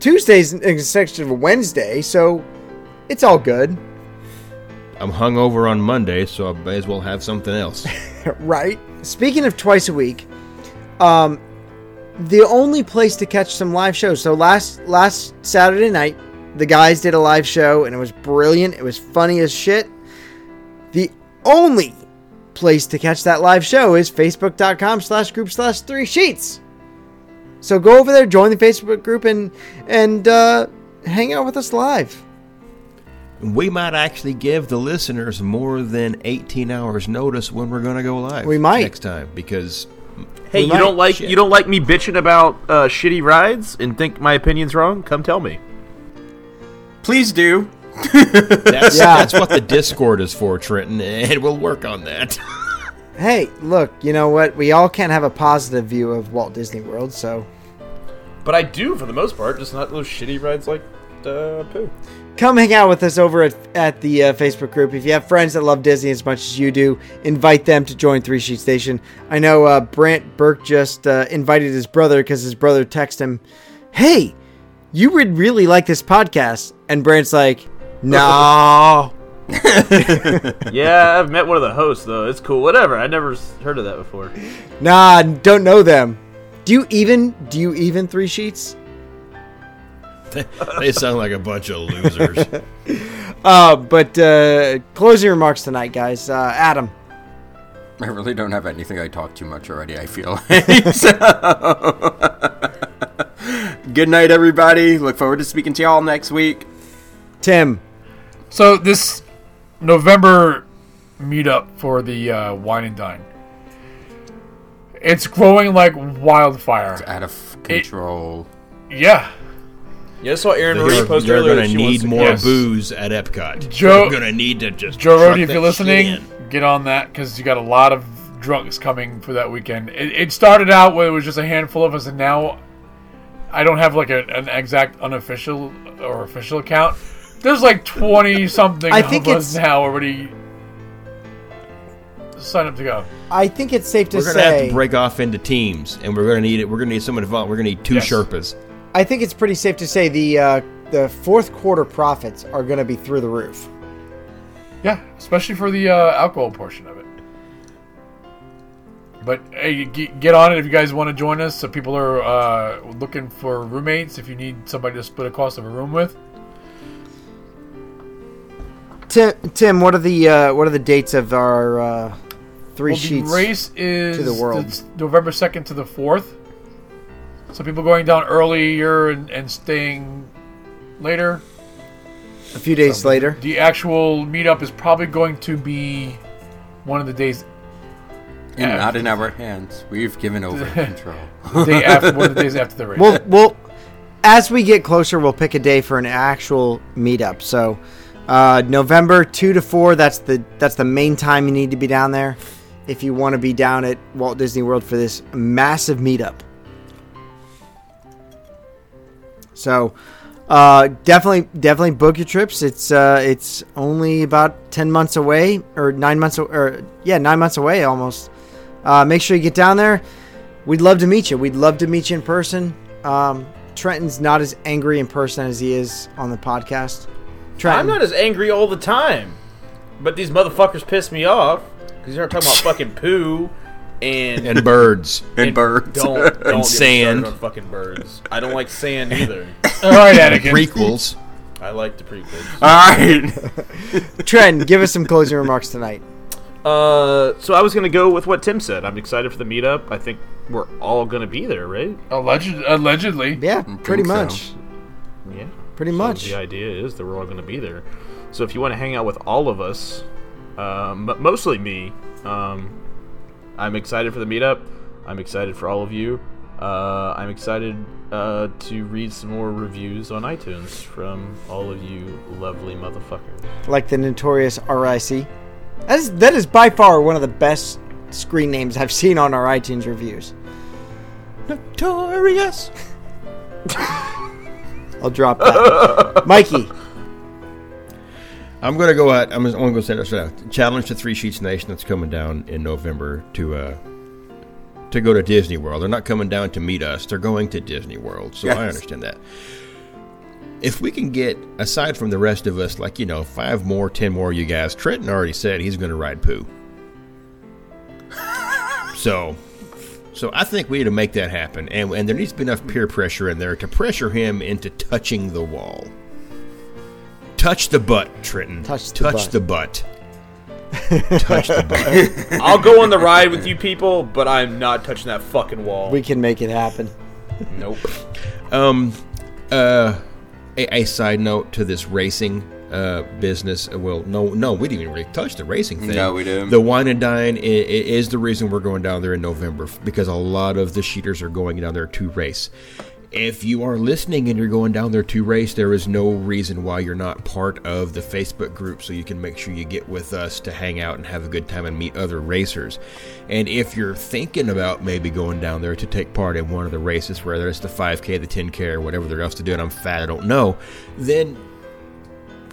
Tuesday's an extension of Wednesday, so it's all good, I'm hungover on Monday, so I may as well have something else. <laughs> right? Speaking of twice a week, um, the only place to catch some live shows. So last last Saturday night, the guys did a live show, and it was brilliant. It was funny as shit. The only place to catch that live show is facebook.com slash group slash three sheets. So go over there, join the Facebook group, and and uh, hang out with us live. we might actually give the listeners more than 18 hours notice when we're going to go live. We might. next time because Hey, you might- don't like shit. you don't like me bitching about uh, shitty rides and think my opinion's wrong? Come tell me. Please do. <laughs> that's Yeah. that's what the Discord is for, Trenton, <laughs> and we'll work on that. <laughs> Hey, look, you know what? We all can't have a positive view of Walt Disney World, so But I do for the most part, just not those shitty rides like uh, Pooh. come hang out with us over at, at the uh, Facebook group. If you have friends that love Disney as much as you do, invite them to join Three Sheets Nation. I know uh, Brant Burke just uh, invited his brother because his brother texted him, "Hey, you would really like this podcast," and Brant's like, "No." <laughs> yeah, I've met one of the hosts though. It's cool. Whatever. I never heard of that before. Nah, don't know them. Do you even do you even three sheets? <laughs> they sound like a bunch of losers. <laughs> Uh, but uh, closing remarks tonight, guys. Uh, Adam, I really don't have anything. I talk too much already. I feel like. so. Good night, everybody. Look forward to speaking to y'all next week. Tim, So this November meetup for the uh, wine and dine, it's growing like wildfire. It's out of control. Yeah, Yeah, I saw Aaron Marie They're, post they're going to need more Yes. booze at Epcot. Joe- They're going to need to just Joe truck Rohde, if you're listening, get on that because you got a lot of drunks coming for that weekend. It, it started out where it was just a handful of us, and now I don't have like a, an exact unofficial or official count. There's like twenty <laughs> something I think of us now already signed up to go. I think it's safe to say We're gonna say. have to break off into teams, and we're gonna need it. We're gonna need someone involved. We're gonna need two Yes. Sherpas. I think it's pretty safe to say the uh, the fourth quarter profits are going to be through the roof. Yeah, especially for the uh, alcohol portion of it. But hey, get on it if you guys want to join us. So people are uh, looking for roommates. If you need somebody to split a cost of a room with, Tim, Tim, what are the uh, what are the dates of our uh, three well, the sheets? race is to the world. it's November second to the fourth. So people going down earlier and, and staying later. a few days later. The actual meetup is probably going to be one of the days And Yeah. not in our hands. We've given over <laughs> control. day after one of the <laughs> days after the race. We'll we'll as we get closer, we'll pick a day for an actual meetup. So uh, November two to four. That's the that's the main time you need to be down there if you want to be down at Walt Disney World for this massive meetup. So uh, definitely definitely book your trips. It's uh, it's only about ten months away or nine months or yeah nine months away almost. Uh, make sure you get down there. We'd love to meet you. We'd love to meet you in person. Um, Trenton's not as angry in person as he is on the podcast. Trenton, I'm not as angry all the time, but these motherfuckers piss me off because they're talking about <laughs> fucking Pooh and and birds. <laughs> And birds. Don't <laughs> don't get sand. started on fucking birds. I don't like sand either. All right, Anakin. Prequels. I like the prequels. All right. Trenton, give us some closing remarks tonight. Uh, so I was gonna go with what Tim said. I'm excited for the meetup. I think we're all gonna be there, right? Alleged, allegedly. Yeah, pretty so. much. Yeah. Pretty So much. the idea is that we're all going to be there. So if you want to hang out with all of us, um, but mostly me, um, I'm excited for the meetup. I'm excited for all of you. Uh, I'm excited uh, to read some more reviews on iTunes from all of you lovely motherfuckers. Like the notorious RIC. That is that is by far one of the best screen names I've seen on our iTunes reviews. Notorious. <laughs> I'll drop that. <laughs> Mikey, I'm gonna go out. I'm, I'm gonna say this now. Challenge to Three Sheets Nation that's coming down in November to uh to go to Disney World. They're not coming down to meet us. They're going to Disney World. So I understand that. If we can get aside from the rest of us, like you know, five more, ten more, you guys. Trenton already said he's going to ride Pooh. <laughs> so, so I think we need to make that happen, and and there needs to be enough peer pressure in there to pressure him into touching the wall. Touch the butt, Trenton. Touch the Touch butt. the butt. Touch the butt. <laughs> I'll go on the ride with you people, but I'm not touching that fucking wall. we can make it happen. nope. Um, uh, a, a side note to this racing uh business. Well, no, no, we didn't even really touch the racing thing. No, we didn't. The wine and dine is the reason we're going down there in November because a lot of the sheeters are going down there to race. If you are listening and you're going down there to race, there is no reason why you're not part of the Facebook group so you can make sure you get with us to hang out and have a good time and meet other racers. And if you're thinking about maybe going down there to take part in one of the races, whether it's the 5K, the 10K, or whatever they're else to do, and I'm fat, I don't know, then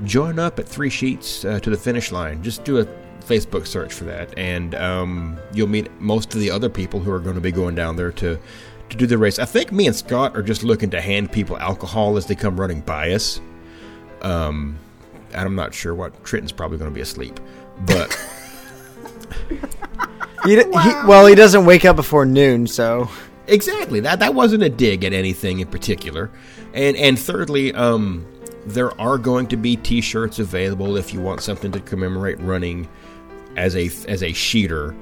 join up at Three Sheets uh, to the finish line. Just do a Facebook search for that, and um, you'll meet most of the other people who are going to be going down there to to do the race. I think me and Scott are just looking to hand people alcohol as they come running by us. Um, and I'm not sure what Trenton's probably going to be asleep, but <laughs> He, d- he, well, he doesn't wake up before noon, so Exactly. That that wasn't a dig at anything in particular. And and thirdly, um, there are going to be T-shirts available if you want something to commemorate running as a as a sheeter.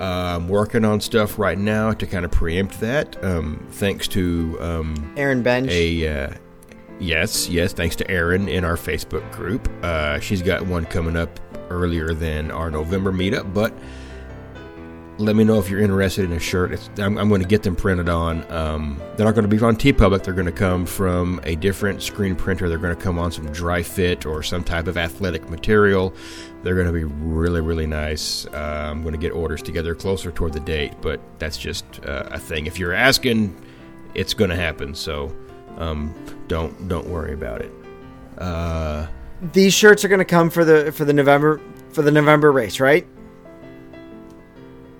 Uh, I'm working on stuff right now to kind of preempt that. Um, thanks to um, Aaron Bench. a uh, yes, yes, thanks to Aaron in our Facebook group. Uh, she's got one coming up earlier than our November meetup, but let me know if you're interested in a shirt. I'm, I'm going to get them printed on. Um, they're not going to be on TeePublic. They're going to come from a different screen printer. They're going to come on some dry fit or some type of athletic material. They're going to be really, really nice. Uh, I'm going to get orders together closer toward the date, but that's just uh, a thing. If you're asking, it's going to happen. So um, don't don't worry about it. Uh, These shirts are going to come for the for the November for the November race, right?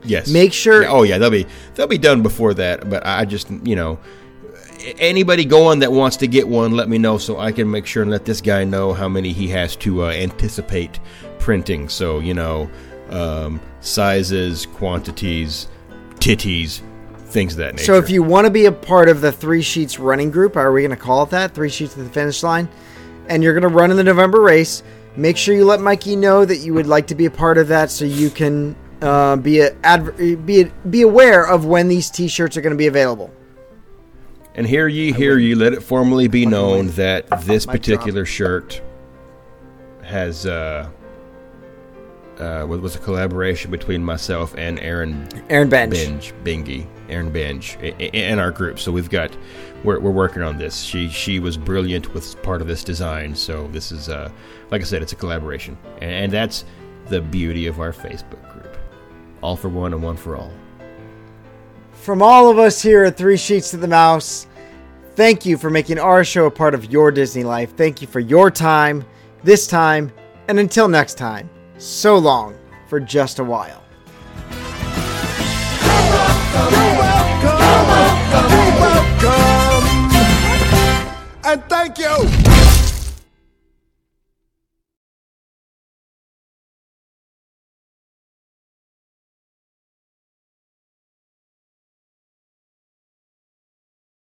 Yes. Make sure- oh yeah, they'll be they'll be done before that. But I just you know, anybody going that wants to get one, let me know so I can make sure and let this guy know how many he has to uh, anticipate printing. So you know, um, sizes, quantities, titties, things of that nature. So if you want to be a part of the Three Sheets running group, are we going to call it that? Three Sheets to the finish line, and you're going to run in the November race. Make sure you let Mikey know that you would like to be a part of that, so you can uh, be a adver- be a, be aware of when these T-shirts are going to be available. And hear ye, hear ye, let it formally be known that this Mic particular shirt has uh, uh, was was a collaboration between myself and Aaron Aaron Bench. Benj Bingy, Aaron Benj, i- i- in our group. So we've got we're, we're working on this. She she was brilliant with part of this design. So this is uh, like I said, it's a collaboration, and, and that's the beauty of our Facebook group. All for one and one for all. From all of us here at Three Sheets to the Mouse, thank you for making our show a part of your Disney life. Thank you for your time, this time, and until next time, so long for just a while. And thank you